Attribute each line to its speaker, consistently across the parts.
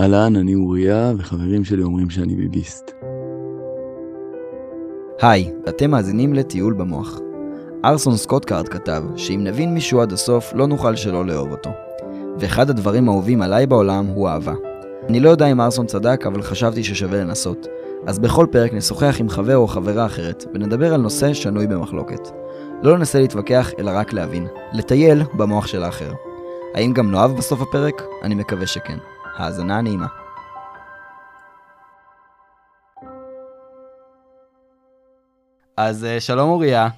Speaker 1: אהלן, אני אוריה, וחברים שלי אומרים שאני ביביסט.
Speaker 2: היי, אתם מאזינים לטיול במוח. אורסון סקוט קארד כתב שאם נבין מישהו עד הסוף, לא נוכל שלא לאהוב אותו. ואחד הדברים האהובים עליי בעולם הוא אהבה. אני לא יודע אם אורסון צדק, אבל חשבתי ששווה לנסות. אז בכל פרק נשוחח עם חבר או חברה אחרת, ונדבר על נושא שנוי במחלוקת. לא ננסה להתווכח, אלא רק להבין. לטייל במוח של האחר. האם גם נאהב בסוף הפרק? אני מקווה שכן. האזנה נעימה. אז אה, שלום אוריה.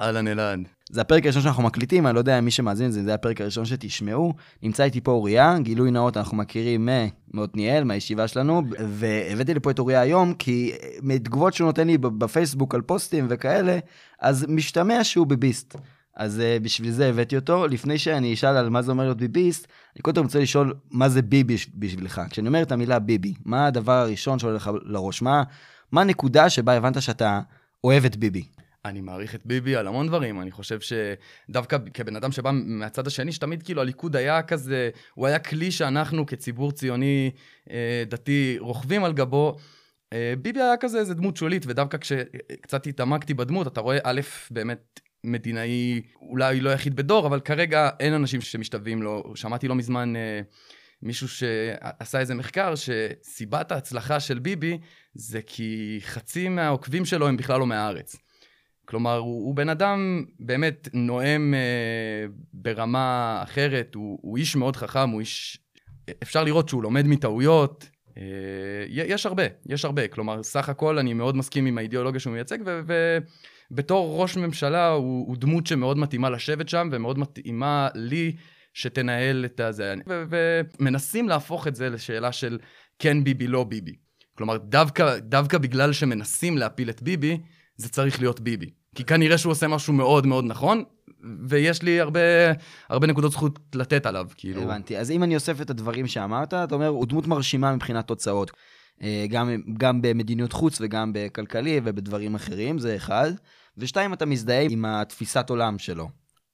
Speaker 1: אהלן אלעד.
Speaker 2: זה הפרק הראשון שאנחנו מקליטים, אני לא יודע מי שמאזין לזה, זה הפרק הראשון שתשמעו. נמצא איתי פה אוריה, גילוי נאות אנחנו מכירים מעתניאל, מהישיבה שלנו, והבאתי לפה את אוריה היום, כי מתגובות שהוא נותן לי בפייסבוק על פוסטים וכאלה, אז משתמע שהוא ביביסט. אז uh, בשביל זה הבאתי אותו. לפני שאני אשאל על מה זה אומר להיות ביביסט, אני קודם רוצה לשאול מה זה ביבי בשבילך. כשאני אומר את המילה ביבי, מה הדבר הראשון שעולה לך לראש? מה, מה הנקודה שבה הבנת שאתה אוהב את ביבי?
Speaker 1: אני מעריך את ביבי על המון דברים, אני חושב שדווקא כבן אדם שבא מהצד השני, שתמיד כאילו הליכוד היה כזה, הוא היה כלי שאנחנו כציבור ציוני אה, דתי רוכבים על גבו. אה, ביבי היה כזה איזה דמות שולית, ודווקא כשקצת התעמקתי בדמות, אתה רואה א', באמת מדינאי, אולי לא יחיד בדור, אבל כרגע אין אנשים שמשתווים לו. שמעתי לא מזמן אה, מישהו שעשה איזה מחקר, שסיבת ההצלחה של ביבי זה כי חצי מהעוקבים שלו הם בכלל לא מהארץ. כלומר, הוא, הוא בן אדם באמת נואם אה, ברמה אחרת, הוא, הוא איש מאוד חכם, הוא איש... אפשר לראות שהוא לומד מטעויות. אה, יש הרבה, יש הרבה. כלומר, סך הכל אני מאוד מסכים עם האידיאולוגיה שהוא מייצג, ובתור ראש ממשלה הוא, הוא דמות שמאוד מתאימה לשבת שם, ומאוד מתאימה לי שתנהל את הזה. ומנסים להפוך את זה לשאלה של כן ביבי, לא ביבי. כלומר, דווקא, דווקא בגלל שמנסים להפיל את ביבי, זה צריך להיות ביבי. כי כנראה שהוא עושה משהו מאוד מאוד נכון, ויש לי הרבה, הרבה נקודות זכות לתת עליו, כאילו.
Speaker 2: הבנתי. אז אם אני אוסף את הדברים שאמרת, אתה אומר, הוא דמות מרשימה מבחינת תוצאות. אה, גם, גם במדיניות חוץ וגם בכלכלי ובדברים אחרים, זה אחד. ושתיים, אתה מזדהה עם התפיסת עולם שלו.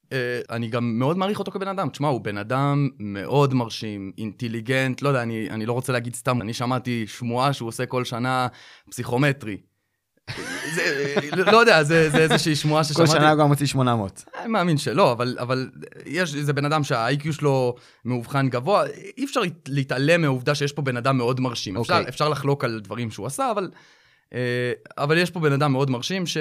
Speaker 1: Uh, אני גם מאוד מעריך אותו כבן אדם. תשמע, הוא בן אדם מאוד מרשים, אינטליגנט, לא יודע, אני, אני לא רוצה להגיד סתם, אני שמעתי שמועה שהוא עושה כל שנה פסיכומטרי. זה, לא יודע, זה, זה איזושהי שמועה ששמעתי.
Speaker 2: כל שנה הוא גם מוציא 800.
Speaker 1: אני מאמין שלא, אבל, אבל יש איזה בן אדם שה-IQ שלו מאובחן גבוה, אי אפשר להתעלם מהעובדה שיש פה בן אדם מאוד מרשים. Okay. אפשר, אוקיי. אפשר לחלוק על דברים שהוא עשה, אבל, אה, אבל יש פה בן אדם מאוד מרשים ש...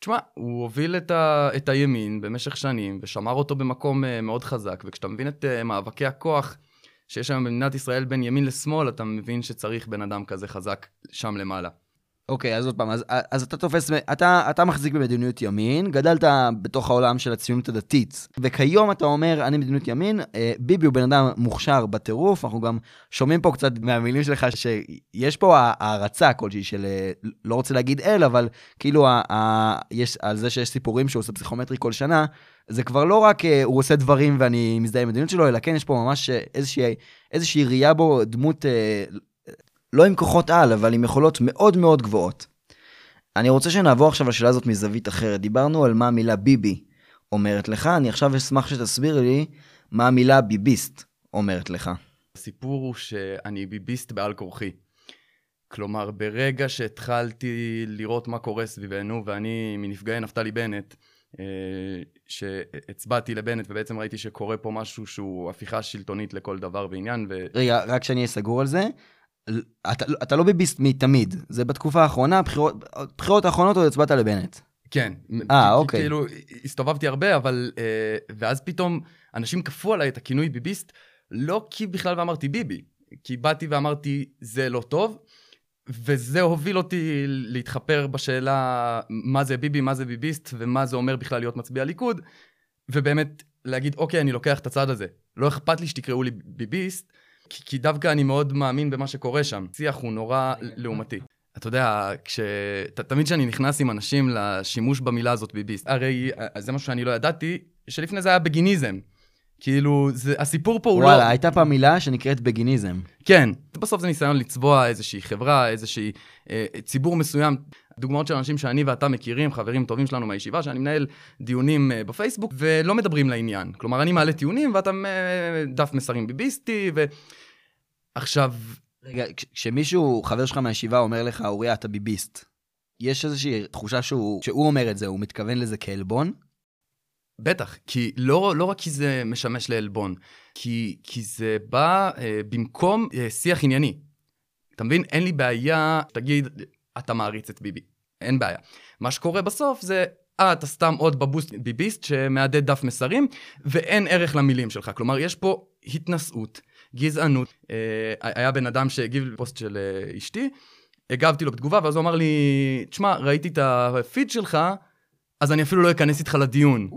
Speaker 1: תשמע, הוא הוביל את, ה, את הימין במשך שנים ושמר אותו במקום אה, מאוד חזק, וכשאתה מבין את אה, מאבקי הכוח שיש היום במדינת ישראל בין ימין לשמאל, אתה מבין שצריך בן אדם כזה חזק שם למעלה.
Speaker 2: אוקיי, אז עוד פעם, אז, אז אתה תופס, אתה, אתה מחזיק במדיניות ימין, גדלת בתוך העולם של הציונות הדתית, וכיום אתה אומר, אני מדיניות ימין, אה, ביבי הוא בן אדם מוכשר בטירוף, אנחנו גם שומעים פה קצת מהמילים שלך שיש פה הערצה כלשהי של, אה, לא רוצה להגיד אל, אבל כאילו, ה, ה, יש, על זה שיש סיפורים שהוא עושה פסיכומטרי כל שנה, זה כבר לא רק אה, הוא עושה דברים ואני מזדהה עם המדיניות שלו, אלא כן יש פה ממש איזושהי, איזושהי ראייה בו, דמות לא עם כוחות על, אבל עם יכולות מאוד מאוד גבוהות. אני רוצה שנעבור עכשיו לשאלה הזאת מזווית אחרת. דיברנו על מה המילה ביבי אומרת לך, אני עכשיו אשמח שתסביר לי מה המילה ביביסט אומרת לך.
Speaker 1: הסיפור הוא שאני ביביסט בעל כורחי. כלומר, ברגע שהתחלתי לראות מה קורה סביבנו, ואני מנפגעי נפתלי בנט, אה, שהצבעתי לבנט ובעצם ראיתי שקורה פה משהו שהוא הפיכה שלטונית לכל דבר ועניין. ו...
Speaker 2: רגע, רק שאני אהיה סגור על זה, אתה, אתה לא ביביסט מתמיד, זה בתקופה האחרונה, בחירות, בחירות האחרונות עוד הצבעת לבנט.
Speaker 1: כן.
Speaker 2: אה, אוקיי.
Speaker 1: כאילו, הסתובבתי הרבה, אבל... אה, ואז פתאום אנשים כפו עליי את הכינוי ביביסט, לא כי בכלל ואמרתי ביבי, כי באתי ואמרתי, זה לא טוב, וזה הוביל אותי להתחפר בשאלה מה זה ביבי, מה זה ביביסט, ומה זה אומר בכלל להיות מצביע ליכוד, ובאמת להגיד, אוקיי, אני לוקח את הצד הזה. לא אכפת לי שתקראו לי ביביסט, כי, כי דווקא אני מאוד מאמין במה שקורה שם. שיח הוא נורא לעומתי. אתה יודע, כש... תמיד כשאני נכנס עם אנשים לשימוש במילה הזאת ביביסט, הרי אה, זה משהו שאני לא ידעתי, שלפני זה היה בגיניזם. כאילו, זה, הסיפור פה הוא
Speaker 2: וואלה, לא... וואלה, הייתה פעם מילה שנקראת בגיניזם.
Speaker 1: כן, בסוף זה ניסיון לצבוע איזושהי חברה, איזושהי אה, ציבור מסוים. דוגמאות של אנשים שאני ואתה מכירים, חברים טובים שלנו מהישיבה, שאני מנהל דיונים אה, בפייסבוק, ולא מדברים לעניין. כלומר, אני מעלה טיעונים ואתה אה, דף מסרים ביביסטי, ו... עכשיו,
Speaker 2: רגע, כש- כשמישהו, חבר שלך מהישיבה, אומר לך, אוריה, אתה ביביסט, יש איזושהי תחושה שהוא, שהוא אומר את זה, הוא מתכוון לזה כעלבון?
Speaker 1: בטח, כי לא, לא רק כי זה משמש לעלבון, כי, כי זה בא אה, במקום אה, שיח ענייני. אתה מבין? אין לי בעיה, תגיד, אתה מעריץ את ביבי. אין בעיה. מה שקורה בסוף זה, אה, אתה סתם עוד בבוסט ביביסט שמהדהד דף מסרים, ואין ערך למילים שלך. כלומר, יש פה התנשאות, גזענות. אה, היה בן אדם שהגיב לפוסט של אה, אשתי, הגבתי לו בתגובה, ואז הוא אמר לי, תשמע, ראיתי את הפיד שלך, אז אני אפילו לא אכנס איתך לדיון.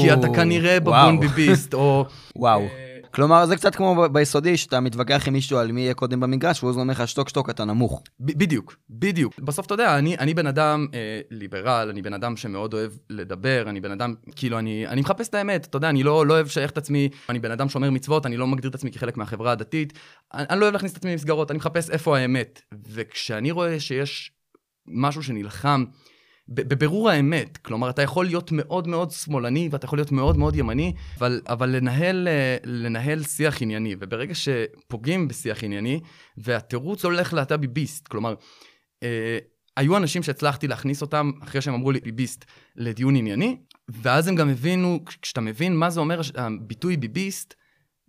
Speaker 1: כי אתה כנראה בבון
Speaker 2: וואו.
Speaker 1: ביביסט, או...
Speaker 2: וואו.
Speaker 1: אה,
Speaker 2: כלומר, זה קצת כמו ביסודי, שאתה מתווכח עם מישהו על מי יהיה קודם במגרש, והוא אומר לך, שתוק שתוק, אתה נמוך.
Speaker 1: בדיוק, בדיוק. בסוף אתה יודע, אני, אני בן אדם אה, ליברל, אני בן אדם שמאוד אוהב לדבר, אני בן אדם, כאילו, אני, אני מחפש את האמת, אתה יודע, אני לא, לא אוהב לשייך את עצמי, אני בן אדם שומר מצוות, אני לא מגדיר את עצמי כחלק מהחברה הדתית, אני, אני לא אוהב להכניס את עצמי למסגרות, אני מחפש איפה האמת. וכשאני רואה שיש משהו שנלחם בבירור האמת, כלומר, אתה יכול להיות מאוד מאוד שמאלני ואתה יכול להיות מאוד מאוד ימני, אבל, אבל לנהל, אה, לנהל שיח ענייני, וברגע שפוגעים בשיח ענייני, והתירוץ הולך לאתה ביביסט, כלומר, אה, היו אנשים שהצלחתי להכניס אותם, אחרי שהם אמרו לי ביביסט, לדיון ענייני, ואז הם גם הבינו, כש- כשאתה מבין מה זה אומר הביטוי ביביסט,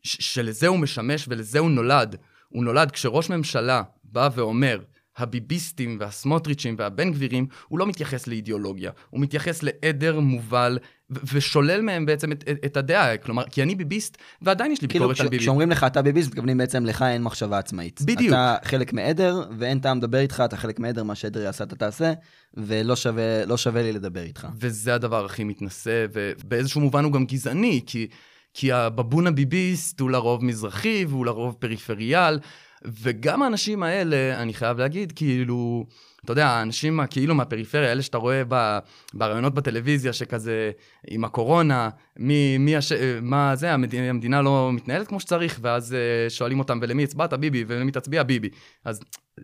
Speaker 1: שלזה הוא משמש ולזה הוא נולד. הוא נולד כשראש ממשלה בא ואומר, הביביסטים והסמוטריצ'ים והבן גבירים, הוא לא מתייחס לאידיאולוגיה, הוא מתייחס לעדר מובל ו- ושולל מהם בעצם את, את, את הדעה, כלומר, כי אני ביביסט ועדיין יש לי
Speaker 2: כאילו,
Speaker 1: ביקורת
Speaker 2: כש-
Speaker 1: על ביבי.
Speaker 2: כשאומרים לך אתה ביביסט, מתכוונים בעצם לך אין מחשבה עצמאית.
Speaker 1: בדיוק.
Speaker 2: אתה חלק מעדר, ואין טעם לדבר איתך, אתה חלק מעדר, מה שעדר יעשה אתה תעשה, ולא שווה, לא שווה לי לדבר איתך.
Speaker 1: וזה הדבר הכי מתנשא, ובאיזשהו מובן הוא גם גזעני, כי, כי הבבון הביביסט הוא לרוב מזרחי והוא לרוב פריפריאל, וגם האנשים האלה, אני חייב להגיד, כאילו, אתה יודע, האנשים כאילו מהפריפריה, אלה שאתה רואה ב- בראיונות בטלוויזיה, שכזה, עם הקורונה, מי, מי הש... מה זה, המדינה, המדינה לא מתנהלת כמו שצריך, ואז אה, שואלים אותם, ולמי הצבעת? ביבי, ולמי תצביע? ביבי. אז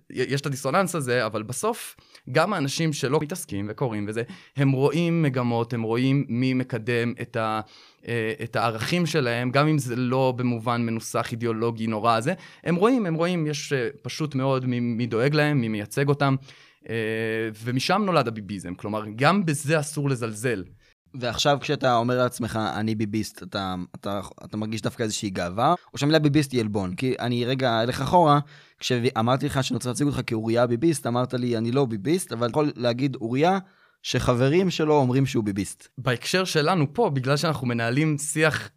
Speaker 1: יש את הדיסוננס הזה, אבל בסוף, גם האנשים שלא מתעסקים וקוראים וזה, הם רואים מגמות, הם רואים מי מקדם את, ה, את הערכים שלהם, גם אם זה לא במובן מנוסח אידיאולוגי נורא הזה, הם רואים, הם רואים, יש אה, פשוט מאוד מי, מי דואג להם, מי מייצג אותם, אה, ומשם נולד הביביזם. כלומר, גם בזה אסור לזלזל.
Speaker 2: ועכשיו כשאתה אומר לעצמך, אני ביביסט, אתה, אתה, אתה מרגיש דווקא איזושהי גאווה, או שהמילה ביביסט היא עלבון. כי אני רגע אלך אחורה, כשאמרתי לך שאני רוצה להציג אותך כאוריה ביביסט, אמרת לי, אני לא ביביסט, אבל יכול להגיד אוריה, שחברים שלו אומרים שהוא ביביסט.
Speaker 1: בהקשר שלנו פה, בגלל שאנחנו מנהלים שיח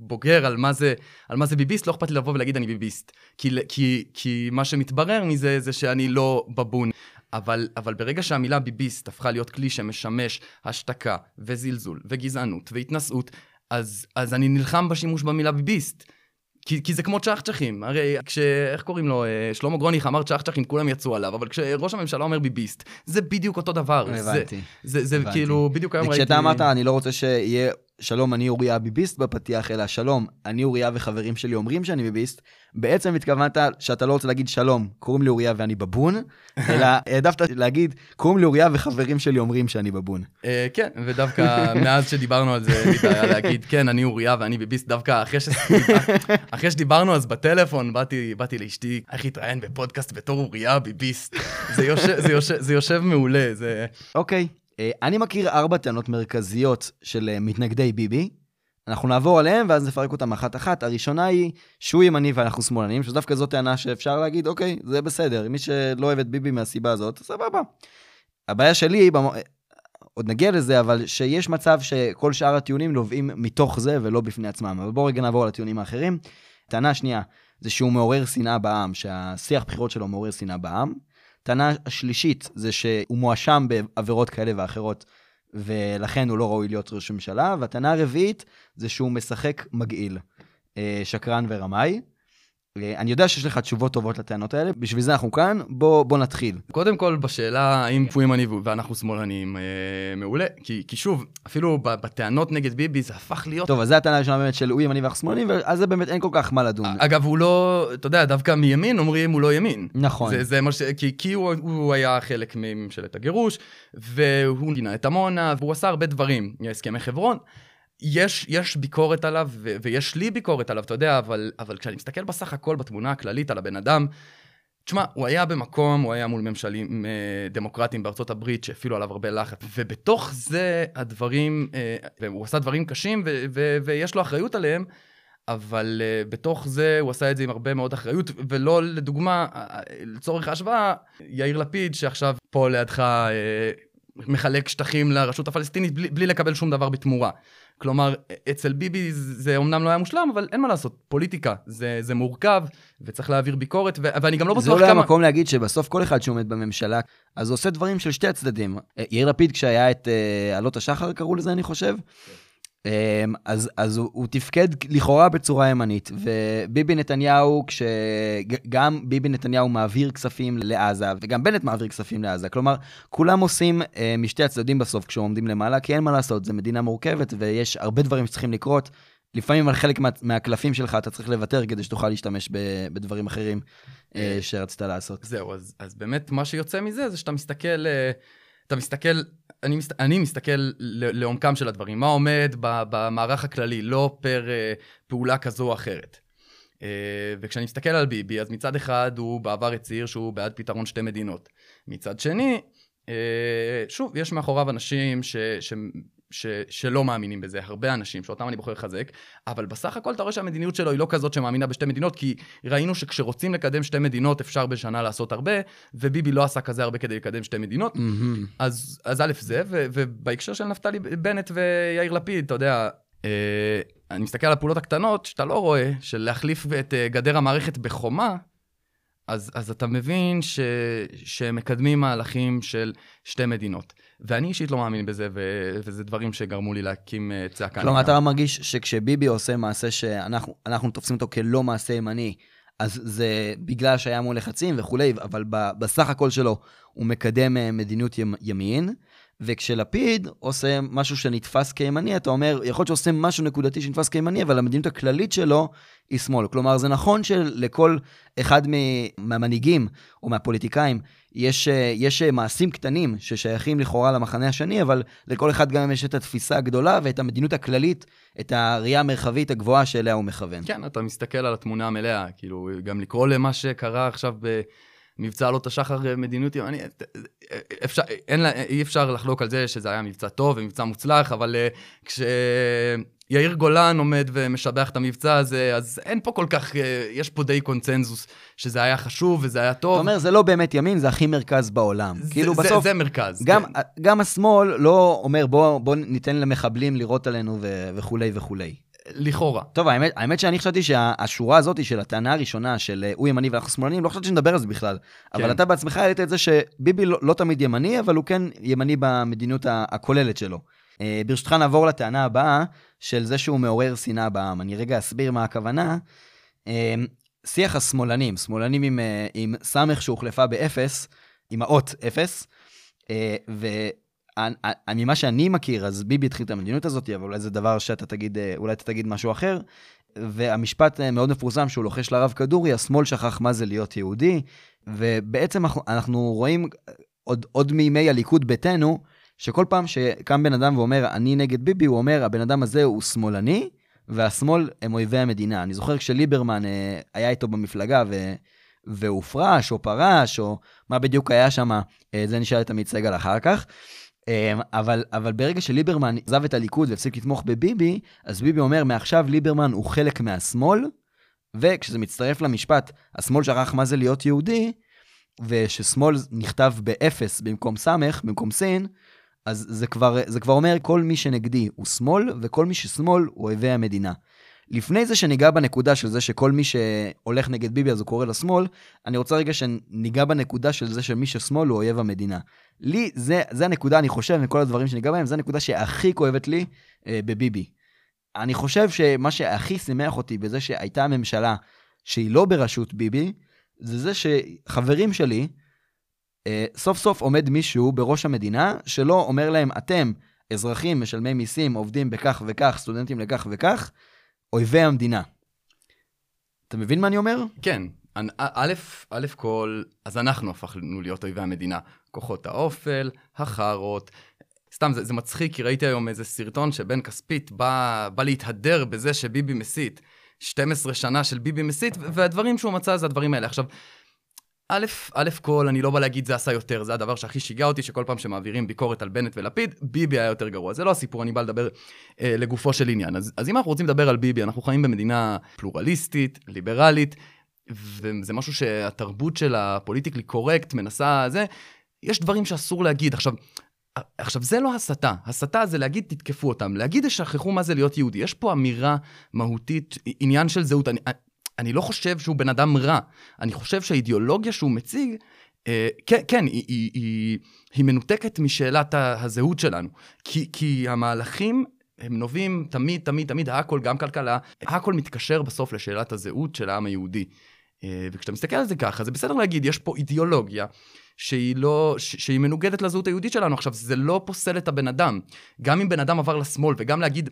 Speaker 1: בוגר על מה זה, על מה זה ביביסט, לא אכפת לי לבוא ולהגיד אני ביביסט. כי, כי, כי מה שמתברר מזה זה שאני לא בבון. אבל, אבל ברגע שהמילה ביביסט הפכה להיות כלי שמשמש השתקה וזלזול וגזענות והתנשאות, אז, אז אני נלחם בשימוש במילה ביביסט. כי, כי זה כמו צ'חצ'חים, הרי כש... איך קוראים לו? אה, שלמה גרוניך אמר צ'חצ'חים, כולם יצאו עליו, אבל כשראש הממשלה אומר ביביסט, זה בדיוק אותו דבר. זה,
Speaker 2: הבנתי.
Speaker 1: זה, זה
Speaker 2: הבנתי.
Speaker 1: כאילו, בדיוק היום ראיתי...
Speaker 2: וכשאתה אמרת, אני לא רוצה שיהיה שלום, אני אוריה ביביסט בפתיח, אלא שלום, אני אוריה וחברים שלי אומרים שאני ביביסט, בעצם התכוונת שאתה לא רוצה להגיד שלום, קוראים לי אוריה ואני בבון, אלא העדפת להגיד, קוראים לי אוריה וחברים שלי אומרים שאני בבון.
Speaker 1: אה, כן, ודווקא מאז שדיברנו על זה, בעיה להגיד, כן, אני אוריה ואני ביביסט, דווקא אחרי, שדיברנו אז בטלפון, באתי, לאשתי, איך להתראיין בפודקאסט בתור אוריה ביביסט. זה יושב, זה יושב, זה יושב מעולה, זה...
Speaker 2: אוקיי, אני מכיר ארבע טענות מרכזיות של אה, מתנגדי ביבי. אנחנו נעבור עליהן ואז נפרק אותן אחת-אחת. הראשונה היא שהוא ימני ואנחנו שמאלנים, שדווקא זו טענה שאפשר להגיד, אוקיי, זה בסדר, מי שלא אוהב את ביבי מהסיבה הזאת, סבבה. הבעיה שלי היא, במ- עוד נגיע לזה, אבל שיש מצב שכל שאר הטיעונים נובעים מתוך זה ולא בפני עצמם. אבל בואו רגע נעבור על הטיעונים האחרים. טענה שנייה, זה שהוא מעורר שנאה בעם, שהשיח בחירות שלו מעורר שנאה בעם. טענה השלישית זה שהוא מואשם בעבירות כאלה ואחרות, ולכן הוא לא ראוי להיות ראש ממשלה. והטענה הרביעית זה שהוא משחק מגעיל, אה, שקרן ורמאי. אני יודע שיש לך תשובות טובות לטענות האלה, בשביל זה אנחנו כאן, בוא, בוא נתחיל.
Speaker 1: קודם כל, בשאלה האם הוא ימני ואנחנו שמאלנים, אה, מעולה. כי, כי שוב, אפילו בטענות נגד ביבי זה הפך להיות...
Speaker 2: טוב, אז זו הטענה הראשונה באמת של הוא ימני ואנחנו שמאלנים, ועל זה באמת אין כל כך מה לדון.
Speaker 1: אגב, הוא לא, אתה יודע, דווקא מימין אומרים הוא לא ימין.
Speaker 2: נכון.
Speaker 1: זה, זה מה ש... כי, כי הוא, הוא היה חלק מממשלת הגירוש, והוא גינה את עמונה, והוא עשה הרבה דברים, הסכמי חברון. יש, יש ביקורת עליו, ו- ויש לי ביקורת עליו, אתה יודע, אבל, אבל כשאני מסתכל בסך הכל בתמונה הכללית על הבן אדם, תשמע, הוא היה במקום, הוא היה מול ממשלים אה, דמוקרטיים בארצות הברית שהפעילו עליו הרבה לחץ, ובתוך זה הדברים, אה, והוא עשה דברים קשים ו- ו- ויש לו אחריות עליהם, אבל uh, בתוך זה הוא עשה את זה עם הרבה מאוד אחריות, ולא לדוגמה, לצורך ההשוואה, יאיר לפיד, שעכשיו פה לידך מחלק שטחים לרשות הפלסטינית בלי, בלי לקבל שום דבר בתמורה. כלומר, אצל ביבי זה אומנם לא היה מושלם, אבל אין מה לעשות, פוליטיקה, זה, זה מורכב, וצריך להעביר ביקורת, ו- ואני גם לא בטוח
Speaker 2: כמה... זה אולי המקום להגיד שבסוף כל אחד שעומד בממשלה, אז עושה דברים של שתי הצדדים. יאיר לפיד, כשהיה את uh, עלות השחר, קראו לזה, אני חושב, כן. אמ, אז, אז הוא, הוא תפקד לכאורה בצורה ימנית, וביבי נתניהו, כשגם ביבי נתניהו מעביר כספים לעזה, וגם בנט מעביר כספים לעזה, כלומר, כולם עושים אה, משתי הצדדים בסוף כשעומדים למעלה, כי אין מה לעשות, זו מדינה מורכבת, ויש הרבה דברים שצריכים לקרות. לפעמים על חלק מה, מהקלפים שלך אתה צריך לוותר כדי שתוכל להשתמש ב, בדברים אחרים אה, אה, שרצית לעשות.
Speaker 1: זהו, אז, אז באמת מה שיוצא מזה זה שאתה מסתכל, אה, אתה מסתכל אני, מסת, אני מסתכל לעומקם של הדברים, מה עומד במערך הכללי, לא פר uh, פעולה כזו או אחרת. Uh, וכשאני מסתכל על ביבי, אז מצד אחד הוא בעבר הצהיר שהוא בעד פתרון שתי מדינות. מצד שני, uh, שוב, יש מאחוריו אנשים ש, ש, שלא מאמינים בזה, הרבה אנשים שאותם אני בוחר לחזק, אבל בסך הכל אתה רואה שהמדיניות שלו היא לא כזאת שמאמינה בשתי מדינות, כי ראינו שכשרוצים לקדם שתי מדינות אפשר בשנה לעשות הרבה, וביבי לא עשה כזה הרבה כדי לקדם שתי מדינות. Mm-hmm. אז, אז א' זה, ו, ובהקשר של נפתלי בנט ויאיר לפיד, אתה יודע, אה, אני מסתכל על הפעולות הקטנות שאתה לא רואה, של להחליף את אה, גדר המערכת בחומה, אז, אז אתה מבין ש, שמקדמים מהלכים של שתי מדינות. ואני אישית לא מאמין בזה, וזה דברים שגרמו לי להקים uh, צעקה.
Speaker 2: כלומר, אתה מרגיש שכשביבי עושה מעשה שאנחנו תופסים אותו כלא מעשה ימני, אז זה בגלל שהיה מול לחצים וכולי, אבל בסך הכל שלו הוא מקדם אה, מדיניות ימין. וכשלפיד עושה משהו שנתפס כימני, אתה אומר, יכול להיות שעושה משהו נקודתי שנתפס כימני, אבל המדיניות הכללית שלו היא שמאל. כלומר, זה נכון שלכל אחד מהמנהיגים או מהפוליטיקאים יש, יש מעשים קטנים ששייכים לכאורה למחנה השני, אבל לכל אחד גם יש את התפיסה הגדולה ואת המדיניות הכללית, את הראייה המרחבית הגבוהה שאליה הוא מכוון.
Speaker 1: כן, אתה מסתכל על התמונה המלאה, כאילו, גם לקרוא למה שקרה עכשיו ב... מבצע עלות השחר אה, מדיניות ימנית, אפשר, אין, אי אפשר לחלוק על זה שזה היה מבצע טוב ומבצע מוצלח, אבל uh, כשיאיר גולן עומד ומשבח את המבצע הזה, אז אין פה כל כך, uh, יש פה די קונצנזוס שזה היה חשוב וזה היה טוב.
Speaker 2: אתה אומר, זה לא באמת ימין, זה הכי מרכז בעולם.
Speaker 1: זה, כאילו זה, בסוף... זה מרכז,
Speaker 2: גם, כן. גם השמאל לא אומר, בוא, בוא ניתן למחבלים לירות עלינו ו- וכולי וכולי.
Speaker 1: לכאורה.
Speaker 2: טוב, האמת, האמת שאני חשבתי שהשורה הזאת של הטענה הראשונה של אה, הוא ימני ואנחנו שמאלנים, לא חשבתי שנדבר על זה בכלל. כן. אבל אתה בעצמך העלית את זה שביבי לא, לא תמיד ימני, אבל הוא כן ימני במדיניות הכוללת שלו. אה, ברשותך נעבור לטענה הבאה של זה שהוא מעורר שנאה בעם. אני רגע אסביר מה הכוונה. אה, שיח השמאלנים, שמאלנים עם, עם סמך שהוחלפה באפס, עם האות אפס, ממה שאני מכיר, אז ביבי התחיל את המדיניות הזאת, אבל אולי זה דבר שאתה תגיד, אה, אולי אתה תגיד משהו אחר. והמשפט אה, מאוד מפורסם שהוא לוחש לרב כדורי, השמאל שכח מה זה להיות יהודי. ובעצם אנחנו, רואים אה, עוד, עוד מימי הליכוד ביתנו, שכל פעם שקם בן אדם ואומר, אני נגד ביבי, הוא אומר, הבן אדם הזה הוא שמאלני, והשמאל הם אויבי המדינה. אני זוכר כשליברמן היה איתו במפלגה ו... והופרש או פרש, או מה בדיוק היה שם, זה נשאל את עמית סגל אחר כך. אמ, אבל, אבל ברגע שליברמן עזב את הליכוד והפסיק לתמוך בביבי, אז ביבי אומר, מעכשיו ליברמן הוא חלק מהשמאל, וכשזה מצטרף למשפט, השמאל שכח מה זה להיות יהודי, וששמאל נכתב באפס במקום סמך, במקום סין, אז זה כבר, זה כבר אומר, כל מי שנגדי הוא שמאל, וכל מי ששמאל הוא אויבי המדינה. לפני זה שניגע בנקודה של זה שכל מי שהולך נגד ביבי אז הוא קורא לשמאל, אני רוצה רגע שניגע בנקודה של זה שמי ששמאל הוא אויב המדינה. לי, זה, זה הנקודה, אני חושב, מכל הדברים שניגע בהם, זו הנקודה שהכי כואבת לי אה, בביבי. אני חושב שמה שהכי שימח אותי בזה שהייתה ממשלה שהיא לא בראשות ביבי, זה זה שחברים שלי, סוף סוף עומד מישהו בראש המדינה, שלא אומר להם, אתם, אזרחים, משלמי מיסים, עובדים בכך וכך, סטודנטים לכך וכך, אויבי המדינה. אתה מבין מה אני אומר?
Speaker 1: כן. א', א' כל, אז אנחנו הפכנו להיות אויבי המדינה. כוחות האופל, החארות, סתם, זה, זה מצחיק, כי ראיתי היום איזה סרטון שבן כספית בא, בא להתהדר בזה שביבי מסית. 12 שנה של ביבי מסית, והדברים שהוא מצא זה הדברים האלה. עכשיו, א', א' כל, אני לא בא להגיד זה עשה יותר, זה הדבר שהכי שיגע אותי, שכל פעם שמעבירים ביקורת על בנט ולפיד, ביבי היה יותר גרוע. זה לא הסיפור, אני בא לדבר אה, לגופו של עניין. אז, אז אם אנחנו רוצים לדבר על ביבי, אנחנו חיים במדינה פלורליסטית, ליברלית, וזה משהו שהתרבות של הפוליטיקלי קורקט מנסה, זה, יש דברים שאסור להגיד. עכשיו, עכשיו, זה לא הסתה. הסתה זה להגיד, תתקפו אותם. להגיד, שכחו מה זה להיות יהודי. יש פה אמירה מהותית, עניין של זהות. אני, אני לא חושב שהוא בן אדם רע. אני חושב שהאידיאולוגיה שהוא מציג, אה, כן, כן, היא, היא, היא, היא מנותקת משאלת הזהות שלנו. כי, כי המהלכים הם נובעים תמיד, תמיד, תמיד, הכל, גם כלכלה, הכל מתקשר בסוף לשאלת הזהות של העם היהודי. אה, וכשאתה מסתכל על זה ככה, זה בסדר להגיד, יש פה אידיאולוגיה שהיא לא, שהיא מנוגדת לזהות היהודית שלנו. עכשיו, זה לא פוסל את הבן אדם. גם אם בן אדם עבר לשמאל, וגם להגיד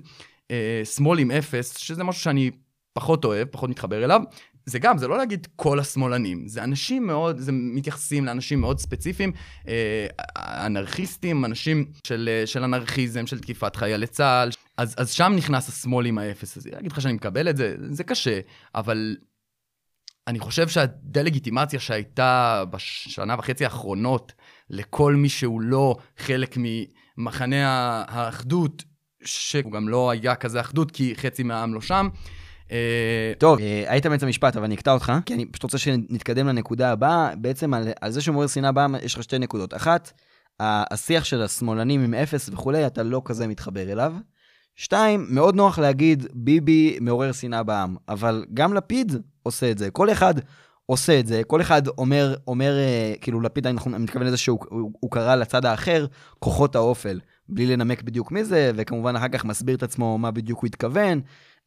Speaker 1: אה, שמאל עם אפס, שזה משהו שאני פחות אוהב, פחות מתחבר אליו, זה גם, זה לא להגיד כל השמאלנים, זה אנשים מאוד, זה מתייחסים לאנשים מאוד ספציפיים, אה, אנרכיסטים, אנשים של, אה, של אנרכיזם, של תקיפת חיילי צה"ל, אז, אז שם נכנס השמאל עם האפס הזה. להגיד לך שאני מקבל את זה, זה קשה, אבל אני חושב שהדה-לגיטימציה שהייתה בשנה וחצי האחרונות לכל מי שהוא לא חלק ממחנה האחדות, שהוא גם לא היה כזה אחדות כי חצי מהעם לא שם,
Speaker 2: טוב, אה, היית באמצע משפט, אבל אני אקטע אותך, כי אני פשוט רוצה שנתקדם לנקודה הבאה. בעצם על, על זה שמעורר שנאה באה, יש לך שתי נקודות. אחת, השיח של השמאלנים עם אפס וכולי, אתה לא כזה מתחבר אליו. שתיים, מאוד נוח להגיד, ביבי מעורר שנאה בעם, אבל גם לפיד עושה את זה. כל אחד עושה את זה, כל אחד אומר, אומר אה, כאילו לפיד, אני מתכוון לזה שהוא הוא, הוא קרא לצד האחר, כוחות האופל, בלי לנמק בדיוק מי זה, וכמובן אחר כך מסביר את עצמו מה בדיוק הוא התכוון.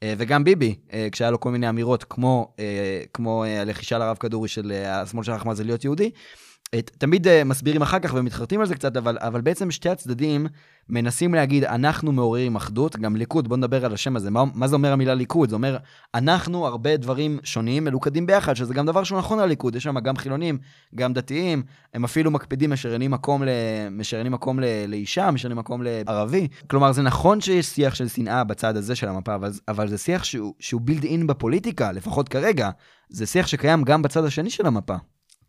Speaker 2: אה, וגם ביבי, אה, כשהיה לו כל מיני אמירות, כמו, אה, כמו הלחישה לרב כדורי של השמאל שלך מה זה להיות יהודי, תמיד מסבירים אחר כך ומתחרטים על זה קצת, אבל, אבל בעצם שתי הצדדים מנסים להגיד, אנחנו מעוררים אחדות, גם ליכוד, בוא נדבר על השם הזה. מה, מה זה אומר המילה ליכוד? זה אומר, אנחנו הרבה דברים שונים מלוכדים ביחד, שזה גם דבר שהוא נכון על ליכוד. יש שם גם חילונים, גם דתיים, הם אפילו מקפידים, משריינים מקום, ל... משריינים מקום ל... לאישה, משריינים מקום לערבי. כלומר, זה נכון שיש שיח של שנאה בצד הזה של המפה, אבל, אבל זה שיח שהוא, שהוא בילד אין בפוליטיקה, לפחות כרגע. זה שיח שקיים גם בצד השני של המפה.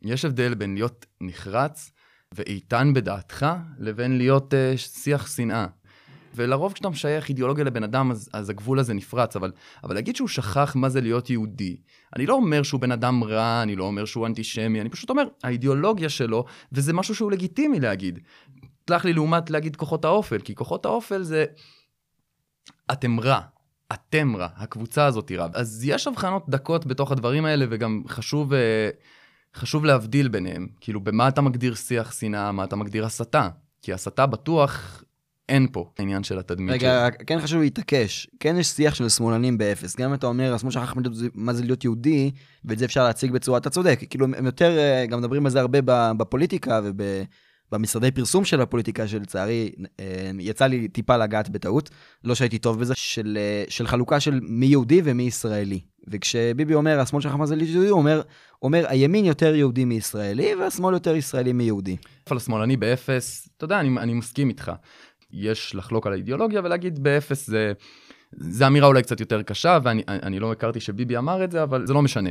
Speaker 1: יש הבדל בין להיות נחרץ ואיתן בדעתך, לבין להיות uh, שיח שנאה. ולרוב כשאתה משייך אידיאולוגיה לבן אדם, אז, אז הגבול הזה נפרץ, אבל, אבל להגיד שהוא שכח מה זה להיות יהודי, אני לא אומר שהוא בן אדם רע, אני לא אומר שהוא אנטישמי, אני פשוט אומר, האידיאולוגיה שלו, וזה משהו שהוא לגיטימי להגיד. תלך לי לעומת להגיד כוחות האופל, כי כוחות האופל זה... אתם רע, אתם רע, הקבוצה הזאת היא רע. אז יש הבחנות דקות בתוך הדברים האלה, וגם חשוב... Uh, חשוב להבדיל ביניהם. כאילו, במה אתה מגדיר שיח שנאה, מה אתה מגדיר הסתה? כי הסתה בטוח אין פה העניין של התדמית
Speaker 2: רגע, של... כן חשוב להתעקש. כן יש שיח של שמאלנים באפס. גם אם אתה אומר, השמאל שכח מה זה להיות יהודי, ואת זה אפשר להציג בצורה, אתה צודק. כאילו, הם יותר, אה, גם מדברים על זה הרבה בפוליטיקה וב... במשרדי פרסום של הפוליטיקה, שלצערי אה, יצא לי טיפה לגעת בטעות, לא שהייתי טוב בזה, של, אה, של חלוקה של מי יהודי ומי ישראלי. וכשביבי אומר, השמאל שלך מה זה יהודי, הוא אומר, אומר, הימין יותר יהודי מישראלי, והשמאל יותר ישראלי מיהודי.
Speaker 1: השמאלני באפס, אתה יודע, אני, אני מסכים איתך. יש לחלוק על האידיאולוגיה ולהגיד באפס זה... זו אמירה אולי קצת יותר קשה, ואני לא הכרתי שביבי אמר את זה, אבל זה לא משנה.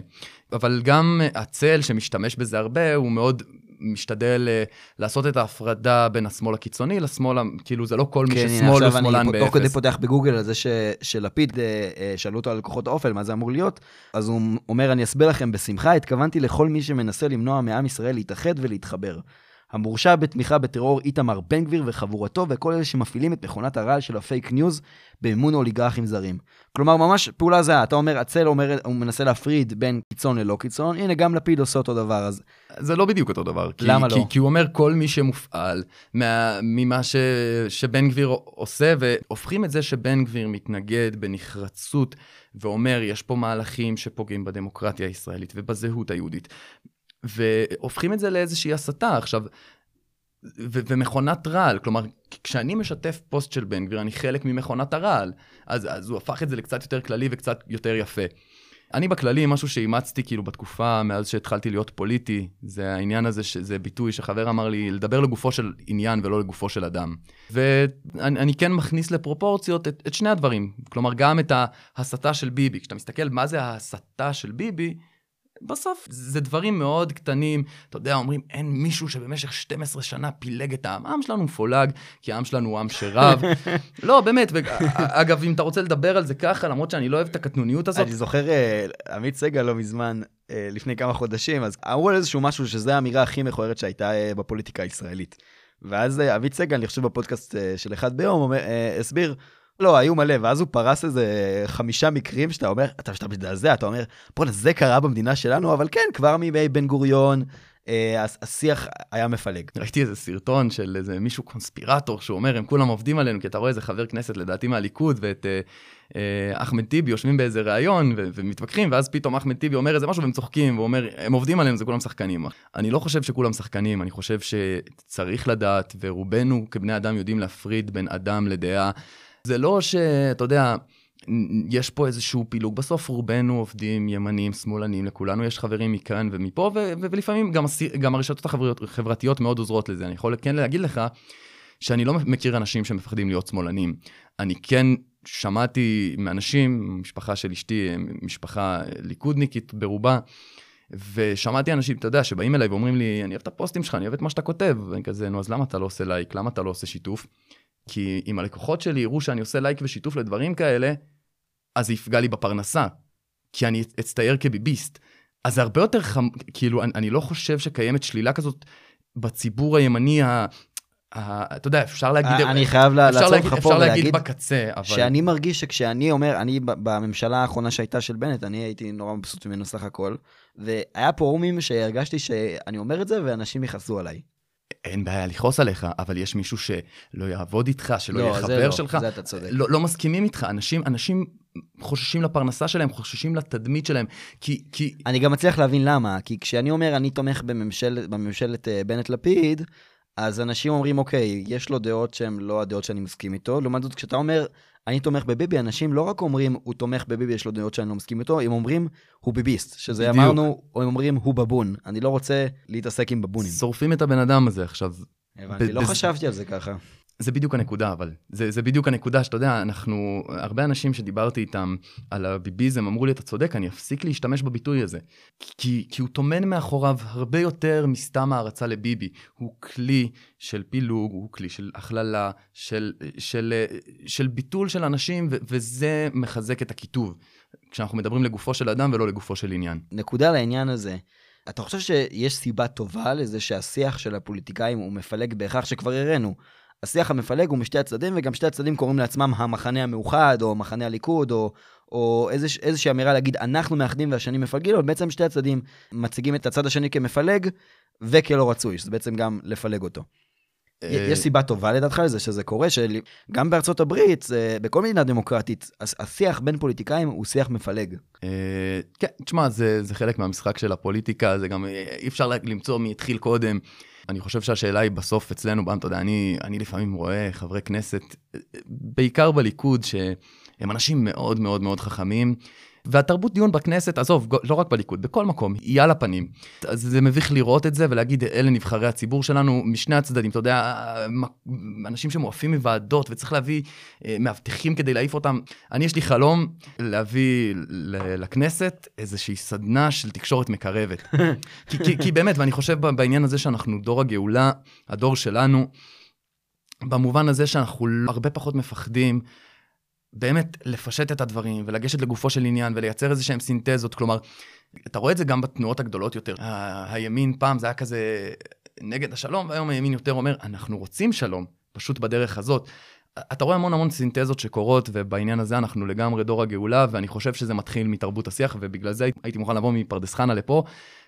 Speaker 1: אבל גם הצל שמשתמש בזה הרבה, הוא מאוד משתדל אה, לעשות את ההפרדה בין השמאל הקיצוני לשמאל, כאילו זה לא כל כן, מי ששמאל הוא שמאלן באפס.
Speaker 2: תוך כדי פותח בגוגל על זה ש, שלפיד, אה, אה, שאלו אותו על כוחות האופל, מה זה אמור להיות, אז הוא אומר, אני אסביר לכם בשמחה, התכוונתי לכל מי שמנסה למנוע מעם ישראל להתאחד ולהתחבר. המורשע בתמיכה בטרור איתמר בן גביר וחבורתו וכל אלה שמפעילים את מכונת הרעל של הפייק ניוז במימון אוליגרכים זרים. כלומר, ממש פעולה זהה. אתה אומר, הצל אומר, הוא מנסה להפריד בין קיצון ללא קיצון, הנה, גם לפיד עושה אותו דבר, אז...
Speaker 1: זה לא בדיוק אותו דבר.
Speaker 2: למה
Speaker 1: כי,
Speaker 2: לא?
Speaker 1: כי, כי הוא אומר, כל מי שמופעל מה, ממה ש, שבן גביר עושה, והופכים את זה שבן גביר מתנגד בנחרצות, ואומר, יש פה מהלכים שפוגעים בדמוקרטיה הישראלית ובזהות היהודית. והופכים את זה לאיזושהי הסתה. עכשיו, ו- ומכונת רעל, כלומר, כשאני משתף פוסט של בן גביר, אני חלק ממכונת הרעל. אז, אז הוא הפך את זה לקצת יותר כללי וקצת יותר יפה. אני בכללי, משהו שאימצתי כאילו בתקופה מאז שהתחלתי להיות פוליטי, זה העניין הזה, שזה ביטוי שחבר אמר לי, לדבר לגופו של עניין ולא לגופו של אדם. ואני כן מכניס לפרופורציות את, את שני הדברים. כלומר, גם את ההסתה של ביבי. כשאתה מסתכל מה זה ההסתה של ביבי, בסוף זה דברים מאוד קטנים. אתה יודע, אומרים, אין מישהו שבמשך 12 שנה פילג את העם. העם שלנו מפולג, כי העם שלנו הוא עם שרב. לא, באמת, ו... אגב, אם אתה רוצה לדבר על זה ככה, למרות שאני לא אוהב את הקטנוניות הזאת.
Speaker 2: אני זוכר, אה, עמית סגל לא מזמן, אה, לפני כמה חודשים, אז אמרו על איזשהו משהו שזו האמירה הכי מכוערת שהייתה אה, בפוליטיקה הישראלית. ואז עמית סגל, אני חושב בפודקאסט של אחד ביום, הסביר, לא, היו מלא, ואז הוא פרס איזה חמישה מקרים שאתה אומר, אתה, מזדעזע, אתה אומר, בוא'נה, זה קרה במדינה שלנו, אבל כן, כבר מימי בן גוריון, אה, השיח היה מפלג.
Speaker 1: ראיתי איזה סרטון של איזה מישהו קונספירטור שאומר, הם כולם עובדים עלינו, כי אתה רואה איזה חבר כנסת, לדעתי מהליכוד, ואת אה, אה, אחמד טיבי יושבים באיזה ראיון ו- ומתווכחים, ואז פתאום אחמד טיבי אומר איזה משהו והם צוחקים, ואומר, הם עובדים עלינו, זה כולם שחקנים. אני לא חושב שכולם שחקנים, אני חושב שצריך לדעת, ורובנו כבני אדם יודעים להפריד בין אדם לדעה. זה לא שאתה יודע, יש פה איזשהו פילוג. בסוף רובנו עובדים ימנים, שמאלנים, לכולנו יש חברים מכאן ומפה, ו- ו- ולפעמים גם, גם הרשתות החברתיות מאוד עוזרות לזה. אני יכול כן להגיד לך שאני לא מכיר אנשים שמפחדים להיות שמאלנים. אני כן שמעתי מאנשים, משפחה של אשתי, משפחה ליכודניקית ברובה, ושמעתי אנשים, אתה יודע, שבאים אליי ואומרים לי, אני אוהב את הפוסטים שלך, אני אוהב את מה שאתה כותב. ואני כזה, נו, אז למה אתה לא עושה לייק? למה אתה לא עושה שיתוף? כי אם הלקוחות שלי יראו שאני עושה לייק ושיתוף לדברים כאלה, אז זה יפגע לי בפרנסה, כי אני אצטייר כביביסט. אז זה הרבה יותר חם... כאילו, אני, אני לא חושב שקיימת שלילה כזאת בציבור הימני ה... אתה יודע, אפשר להגיד...
Speaker 2: אני חייב לעצור אותך
Speaker 1: פה ולהגיד... אפשר להגיד בקצה, אבל...
Speaker 2: שאני מרגיש שכשאני אומר, אני בממשלה האחרונה שהייתה של בנט, אני הייתי נורא מבסוט ממנו סך הכל, והיה פה פורומים שהרגשתי שאני אומר את זה ואנשים יכעסו עליי.
Speaker 1: אין בעיה לכעוס עליך, אבל יש מישהו שלא יעבוד איתך, שלא לא, יהיה חבר
Speaker 2: לא,
Speaker 1: שלך.
Speaker 2: זה אתה צודק.
Speaker 1: לא, לא מסכימים איתך, אנשים, אנשים חוששים לפרנסה שלהם, חוששים לתדמית שלהם, כי... כי...
Speaker 2: אני גם מצליח להבין למה, כי כשאני אומר אני תומך בממשל, בממשלת uh, בנט-לפיד, אז אנשים אומרים, אוקיי, יש לו דעות שהן לא הדעות שאני מסכים איתו. לעומת זאת, כשאתה אומר, אני תומך בביבי, אנשים לא רק אומרים, הוא תומך בביבי, יש לו דעות שאני לא מסכים איתו, הם אומרים, הוא ביביסט, שזה בדיוק. אמרנו, או הם אומרים, הוא בבון. אני לא רוצה להתעסק עם בבונים.
Speaker 1: שורפים את הבן אדם הזה עכשיו.
Speaker 2: הבנתי, לא חשבתי על זה ככה.
Speaker 1: זה בדיוק הנקודה, אבל. זה, זה בדיוק הנקודה שאתה יודע, אנחנו, הרבה אנשים שדיברתי איתם על הביביזם אמרו לי, אתה צודק, אני אפסיק להשתמש בביטוי הזה. כי, כי הוא טומן מאחוריו הרבה יותר מסתם הערצה לביבי. הוא כלי של פילוג, הוא כלי של הכללה, של, של, של ביטול של אנשים, ו, וזה מחזק את הקיטוב. כשאנחנו מדברים לגופו של אדם ולא לגופו של עניין.
Speaker 2: נקודה לעניין הזה. אתה חושב שיש סיבה טובה לזה שהשיח של הפוליטיקאים הוא מפלג בהכרח שכבר הראינו? השיח המפלג הוא משתי הצדדים, וגם שתי הצדדים קוראים לעצמם המחנה המאוחד, או מחנה הליכוד, או, או איזוש, איזושהי אמירה להגיד, אנחנו מאחדים והשני מפלגים, אבל בעצם שתי הצדדים מציגים את הצד השני כמפלג וכלא רצוי, שזה בעצם גם לפלג אותו. אה, יש סיבה טובה לדעתך לזה שזה קורה, שגם בארצות הברית, בכל מדינה דמוקרטית, השיח בין פוליטיקאים הוא שיח מפלג.
Speaker 1: אה, כן, תשמע, זה חלק מהמשחק של הפוליטיקה, זה גם אי אפשר למצוא מי התחיל קודם. אני חושב שהשאלה היא בסוף אצלנו, בעם, אתה יודע, אני, אני לפעמים רואה חברי כנסת, בעיקר בליכוד, שהם אנשים מאוד מאוד מאוד חכמים, והתרבות דיון בכנסת, עזוב, לא רק בליכוד, בכל מקום, היא על הפנים. אז זה מביך לראות את זה ולהגיד, אלה נבחרי הציבור שלנו משני הצדדים. אתה יודע, אנשים שמועפים מוועדות וצריך להביא אה, מאבטחים כדי להעיף אותם. אני, יש לי חלום להביא לכנסת איזושהי סדנה של תקשורת מקרבת. כי, כי, כי באמת, ואני חושב בעניין הזה שאנחנו דור הגאולה, הדור שלנו, במובן הזה שאנחנו הרבה פחות מפחדים באמת לפשט את הדברים ולגשת לגופו של עניין ולייצר איזה שהם סינתזות. כלומר, אתה רואה את זה גם בתנועות הגדולות יותר. הימין פעם זה היה כזה נגד השלום, והיום הימין יותר אומר, אנחנו רוצים שלום, פשוט בדרך הזאת. אתה רואה המון המון סינתזות שקורות, ובעניין הזה אנחנו לגמרי דור הגאולה, ואני חושב שזה מתחיל מתרבות השיח, ובגלל זה הייתי מוכן לבוא מפרדס חנה לפה,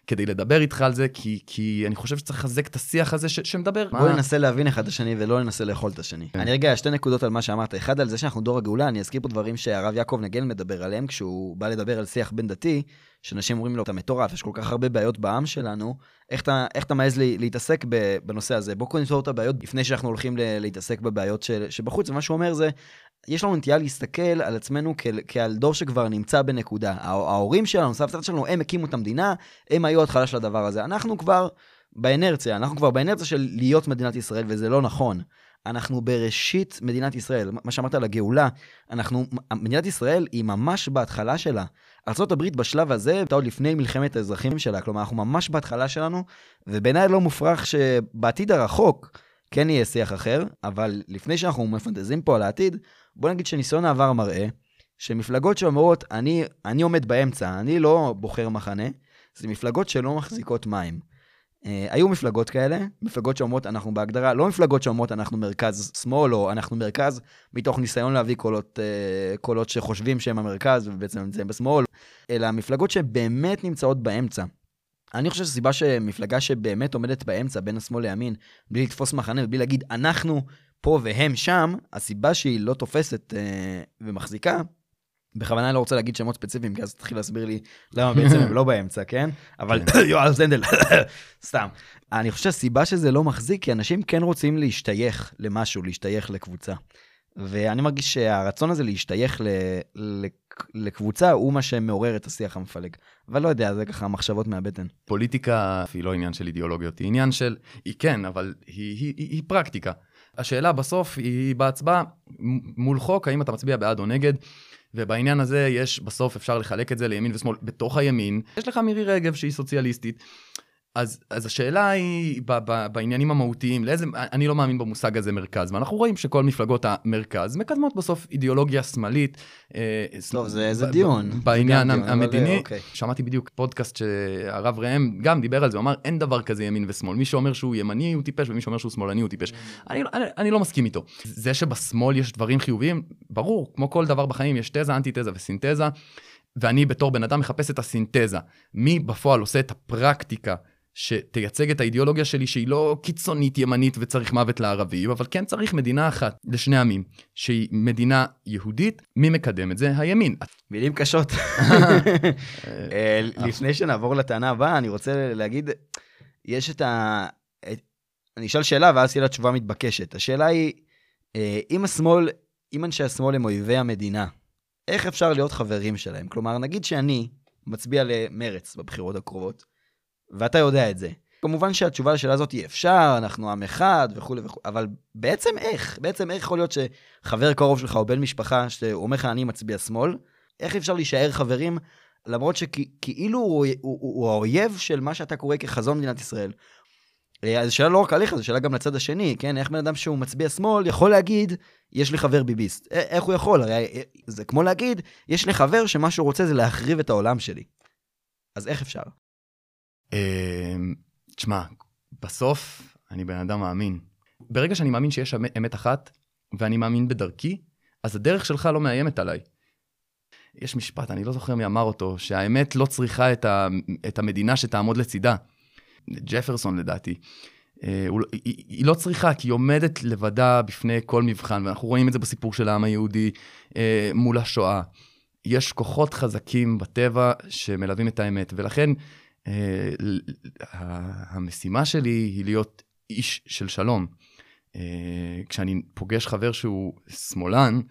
Speaker 1: כדי לדבר איתך על זה, כי, כי אני חושב שצריך לחזק את השיח הזה ש, שמדבר.
Speaker 2: בוא מה... ננסה להבין אחד את השני ולא ננסה לאכול את השני. כן. אני רגע, שתי נקודות על מה שאמרת. אחד, על זה שאנחנו דור הגאולה, אני אזכיר פה דברים שהרב יעקב נגל מדבר עליהם, כשהוא בא לדבר על שיח בין דתי, שאנשים אומרים לו, אתה מטורף, יש כל כך הרבה בעיות בעם שלנו, איך אתה, איך אתה מעז לי, להתעסק בנושא הזה? בוא קודם נפתור את הבעיות לפני שאנחנו הולכים להתעסק בבעיות של, שבחוץ, ומה שהוא אומר זה, יש לנו נטייה להסתכל על עצמנו כ- כעל דור שכבר נמצא בנקודה. הה- ההורים שלנו, סבתא שלנו, הם הקימו את המדינה, הם היו התחלה של הדבר הזה. אנחנו כבר באנרציה, אנחנו כבר באנרציה של להיות מדינת ישראל, וזה לא נכון. אנחנו בראשית מדינת ישראל. מה שאמרת על הגאולה, אנחנו, מדינת ישראל היא ממש בהתחלה שלה. ארה"ב בשלב הזה הייתה עוד לפני מלחמת האזרחים שלה, כלומר אנחנו ממש בהתחלה שלנו, ובעיניי לא מופרך שבעתיד הרחוק כן יהיה שיח אחר, אבל לפני שאנחנו מפנטזים פה על העתיד, בוא נגיד שניסיון העבר מראה שמפלגות שאומרות, אני, אני עומד באמצע, אני לא בוחר מחנה, זה מפלגות שלא מחזיקות מים. Uh, היו מפלגות כאלה, מפלגות שאומרות אנחנו בהגדרה, לא מפלגות שאומרות אנחנו מרכז שמאל או אנחנו מרכז מתוך ניסיון להביא קולות, uh, קולות שחושבים שהם המרכז ובעצם נמצאים בשמאל, אלא מפלגות שבאמת נמצאות באמצע. אני חושב שהסיבה שמפלגה שבאמת עומדת באמצע בין השמאל לימין, בלי לתפוס מחנה ובלי להגיד אנחנו פה והם שם, הסיבה שהיא לא תופסת uh, ומחזיקה, בכוונה לא רוצה להגיד שמות ספציפיים, כי אז תתחיל להסביר לי למה בעצם הם לא באמצע, כן? אבל יועז הנדל, סתם. אני חושב שהסיבה שזה לא מחזיק, כי אנשים כן רוצים להשתייך למשהו, להשתייך לקבוצה. ואני מרגיש שהרצון הזה להשתייך ל, ל, לקבוצה הוא מה שמעורר את השיח המפלג. אבל לא יודע, זה ככה מחשבות מהבטן.
Speaker 1: פוליטיקה היא לא עניין של אידיאולוגיות, היא עניין של, היא כן, אבל היא, היא, היא, היא פרקטיקה. השאלה בסוף היא בהצבעה מול חוק, האם אתה מצביע בעד או נגד. ובעניין הזה יש, בסוף אפשר לחלק את זה לימין ושמאל. בתוך הימין, יש לך מירי רגב שהיא סוציאליסטית. אז, אז השאלה היא ב, ב, בעניינים המהותיים, לאיזה, אני לא מאמין במושג הזה מרכז, ואנחנו רואים שכל מפלגות המרכז מקדמות בסוף אידיאולוגיה שמאלית.
Speaker 2: אה, טוב, זה, זה דיון.
Speaker 1: בעניין
Speaker 2: דיון,
Speaker 1: המדיני,
Speaker 2: אבל, אוקיי.
Speaker 1: שמעתי בדיוק פודקאסט שהרב ראם גם דיבר על זה, הוא אמר אין דבר כזה ימין ושמאל, מי שאומר שהוא ימני הוא טיפש ומי שאומר שהוא שמאלני הוא טיפש. אני, אני, אני לא מסכים איתו. זה שבשמאל יש דברים חיוביים, ברור, כמו כל דבר בחיים יש תזה, אנטיתזה וסינתזה, ואני בתור בן אדם מחפש את הסינתזה. מי בפועל עושה את הפרקטיקה שתייצג את האידיאולוגיה שלי שהיא לא קיצונית ימנית וצריך מוות לערבים, אבל כן צריך מדינה אחת לשני עמים, שהיא מדינה יהודית, מי מקדם את זה? הימין.
Speaker 2: מילים קשות. אה, לפני שנעבור לטענה הבאה, אני רוצה להגיד, יש את ה... אני אשאל שאלה ואז תהיה לה תשובה מתבקשת. השאלה היא, אה, אם השמאל, אם אנשי השמאל הם אויבי המדינה, איך אפשר להיות חברים שלהם? כלומר, נגיד שאני מצביע למרץ בבחירות הקרובות, ואתה יודע את זה. כמובן שהתשובה לשאלה הזאת היא אפשר, אנחנו עם אחד וכולי וכולי, אבל בעצם איך? בעצם איך יכול להיות שחבר קרוב שלך או בן משפחה שאומר לך אני מצביע שמאל, איך אפשר להישאר חברים למרות שכאילו הוא, הוא, הוא, הוא האויב של מה שאתה קורא כחזון מדינת ישראל. אה, אז השאלה לא רק עליך, זו שאלה גם לצד השני, כן? איך בן אדם שהוא מצביע שמאל יכול להגיד, יש לי חבר ביביסט. א- איך הוא יכול? הרי אה, זה כמו להגיד, יש לי חבר שמה שהוא רוצה זה להחריב את העולם שלי. אז איך אפשר?
Speaker 1: אמ, תשמע, בסוף אני בן אדם מאמין. ברגע שאני מאמין שיש אמת- אחת, ואני מאמין בדרכי, אז הדרך שלך לא מאיימת עליי. יש משפט, אני לא זוכר מי אמר אותו, שהאמת לא צריכה את, ה, את המדינה שתעמוד לצידה. ג'פרסון לדעתי. אה, הוא, לא- היא, היא לא צריכה, כי היא עומדת לבדה בפני כל מבחן, ואנחנו רואים את זה בסיפור של העם היהודי אה, מול השואה. יש כוחות חזקים בטבע שמלווים את האמת, ולכן המשימה שלי היא להיות איש של שלום. אה, כשאני פוגש חבר שהוא שמאלן,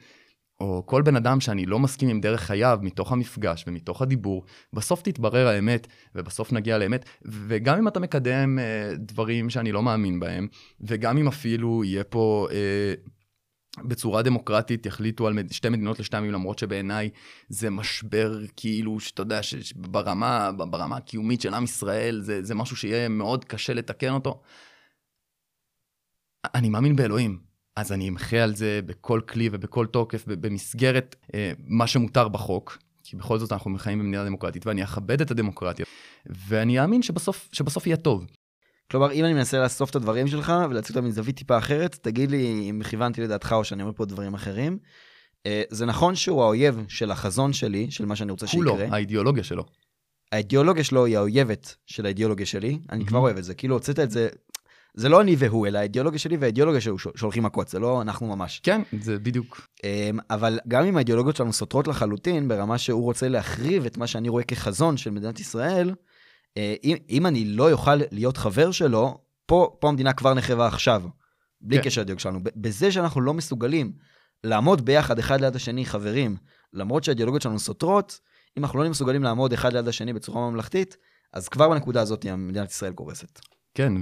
Speaker 1: או כל בן אדם שאני לא מסכים עם דרך חייו מתוך המפגש ומתוך הדיבור, בסוף תתברר האמת, ובסוף נגיע לאמת, וגם אם אתה מקדם אה, דברים שאני לא מאמין בהם, וגם אם אפילו יהיה פה... אה, בצורה דמוקרטית יחליטו על שתי מדינות לשתי עמים, למרות שבעיניי זה משבר כאילו, שאתה יודע, ש- ש- ברמה, הקיומית של עם ישראל, זה, זה משהו שיהיה מאוד קשה לתקן אותו. אני מאמין באלוהים, אז אני אמחה על זה בכל כלי ובכל תוקף, במסגרת אה, מה שמותר בחוק, כי בכל זאת אנחנו חיים במדינה דמוקרטית, ואני אכבד את הדמוקרטיה, ואני אאמין שבסוף, שבסוף יהיה טוב.
Speaker 2: כלומר, אם אני מנסה לאסוף את הדברים שלך ולהציג אותם מזווית טיפה אחרת, תגיד לי אם כיוונתי לדעתך או שאני אומר פה דברים אחרים. אה, זה נכון שהוא האויב של החזון שלי, של מה שאני רוצה
Speaker 1: לא,
Speaker 2: שיקרה.
Speaker 1: האידיאולוגיה שלו.
Speaker 2: האידיאולוגיה שלו היא האויבת של האידיאולוגיה שלי, אני כבר
Speaker 1: מהמם.
Speaker 2: אוהב את זה, כאילו הוצאת את זה, זה לא אני והוא, אלא האידיאולוגיה שלי והאידיאולוגיה שלו שהולכים מכות, זה לא אנחנו ממש.
Speaker 1: כן, זה בדיוק.
Speaker 2: אמ, אבל גם אם האידיאולוגיות שלנו סותרות לחלוטין, ברמה שהוא רוצה להחריב את מה שאני רואה כחזון של מדינת ישראל, אם, אם אני לא אוכל להיות חבר שלו, פה, פה המדינה כבר נחרבה עכשיו, בלי
Speaker 1: כן.
Speaker 2: קשר לאידיאולוגיה שלנו. בזה שאנחנו לא מסוגלים לעמוד ביחד אחד ליד השני, חברים, למרות שהאידיאולוגיות שלנו סותרות, אם אנחנו לא מסוגלים לעמוד אחד ליד השני בצורה ממלכתית, אז כבר בנקודה הזאת מדינת ישראל קורסת.
Speaker 1: כן,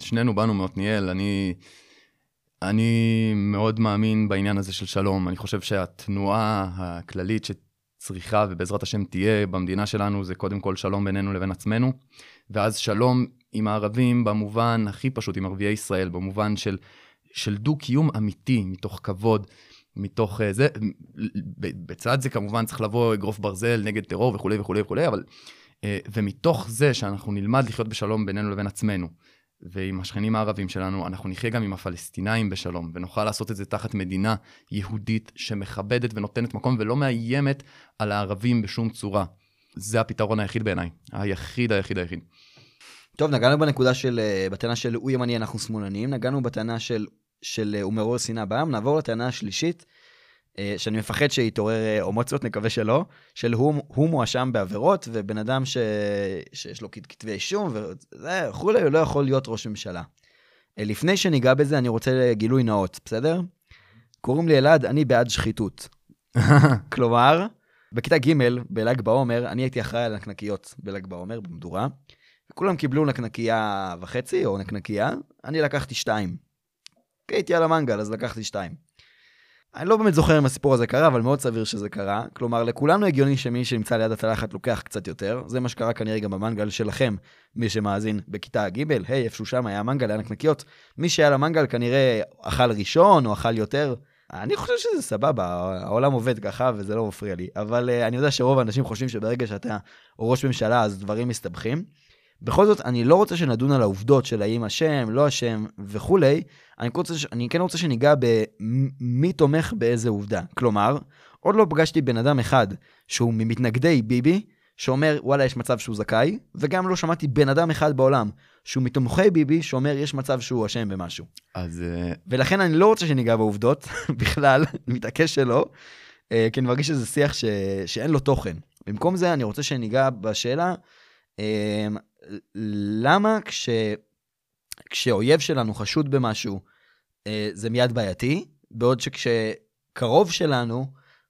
Speaker 1: ושנינו באנו מעתניאל, אני, אני מאוד מאמין בעניין הזה של שלום. אני חושב שהתנועה הכללית שצריכה ובעזרת השם תהיה במדינה שלנו, זה קודם כל שלום בינינו לבין עצמנו, ואז שלום עם הערבים במובן הכי פשוט, עם ערביי ישראל, במובן של, של דו-קיום אמיתי, מתוך כבוד. מתוך uh, זה, בצד זה כמובן צריך לבוא אגרוף ברזל נגד טרור וכולי וכולי וכולי, אבל אה, ומתוך זה שאנחנו נלמד לחיות בשלום בינינו לבין עצמנו, ועם השכנים הערבים שלנו, אנחנו נחיה גם עם הפלסטינאים בשלום, ונוכל לעשות את זה תחת מדינה יהודית שמכבדת ונותנת מקום ולא מאיימת על הערבים בשום צורה. זה הפתרון היחיד בעיניי, היחיד היחיד היחיד.
Speaker 2: טוב, נגענו בנקודה של, אה, בטענה של הוא ימני, אנחנו שמאלנים, נגענו בטענה של, של הוא מעורר שנאה בעם, נעבור לטענה השלישית, אה, שאני מפחד שיתעורר אמוציות, נקווה שלא, של הוא, הוא מואשם בעבירות, ובן אדם ש, שיש לו כתבי אישום וכולי, הוא לא יכול להיות ראש ממשלה. אה, לפני שניגע בזה, אני רוצה גילוי נאות, בסדר? קוראים לי אלעד, אני בעד שחיתות. כלומר, בכיתה ג' בל"ג בעומר, אני הייתי אחראי על נקנקיות בל"ג בעומר, במדורה. כולם קיבלו נקנקייה וחצי, או נקנקייה, אני לקחתי שתיים. הייתי על המנגל, אז לקחתי שתיים. אני לא באמת זוכר אם הסיפור הזה קרה, אבל מאוד סביר שזה קרה. כלומר, לכולנו הגיוני שמי שנמצא ליד הצלחת לוקח קצת יותר. זה מה שקרה כנראה גם במנגל שלכם, מי שמאזין בכיתה ג', היי, איפשהו שם היה מנגל, היה נקנקיות. מי שהיה למנגל כנראה אכל ראשון או אכל יותר. אני חושב שזה סבבה, העולם עובד ככה וזה לא מפריע לי. אבל uh, אני יודע שרוב האנשים חושבים שברגע שאתה ראש ממשלה אז דברים מסתבכים. בכל זאת, אני לא רוצה שנדון על העובדות של האם אשם, לא אשם וכולי, אני, רוצה, אני כן רוצה שניגע במי תומך באיזה עובדה. כלומר, עוד לא פגשתי בן אדם אחד שהוא ממתנגדי ביבי, שאומר, וואלה, יש מצב שהוא זכאי, וגם לא שמעתי בן אדם אחד בעולם שהוא מתומכי ביבי, שאומר, יש מצב שהוא אשם במשהו.
Speaker 1: אז... אה,
Speaker 2: ולכן אני לא רוצה שניגע בעובדות, בכלל, מתעקש שלא, אה, כי אני מרגיש שזה שיח ש... שאין לו תוכן. במקום זה, אני רוצה שניגע בשאלה, אה, למה כש... כשאויב שלנו חשוד במשהו, זה מיד בעייתי, בעוד שכשקרוב שלנו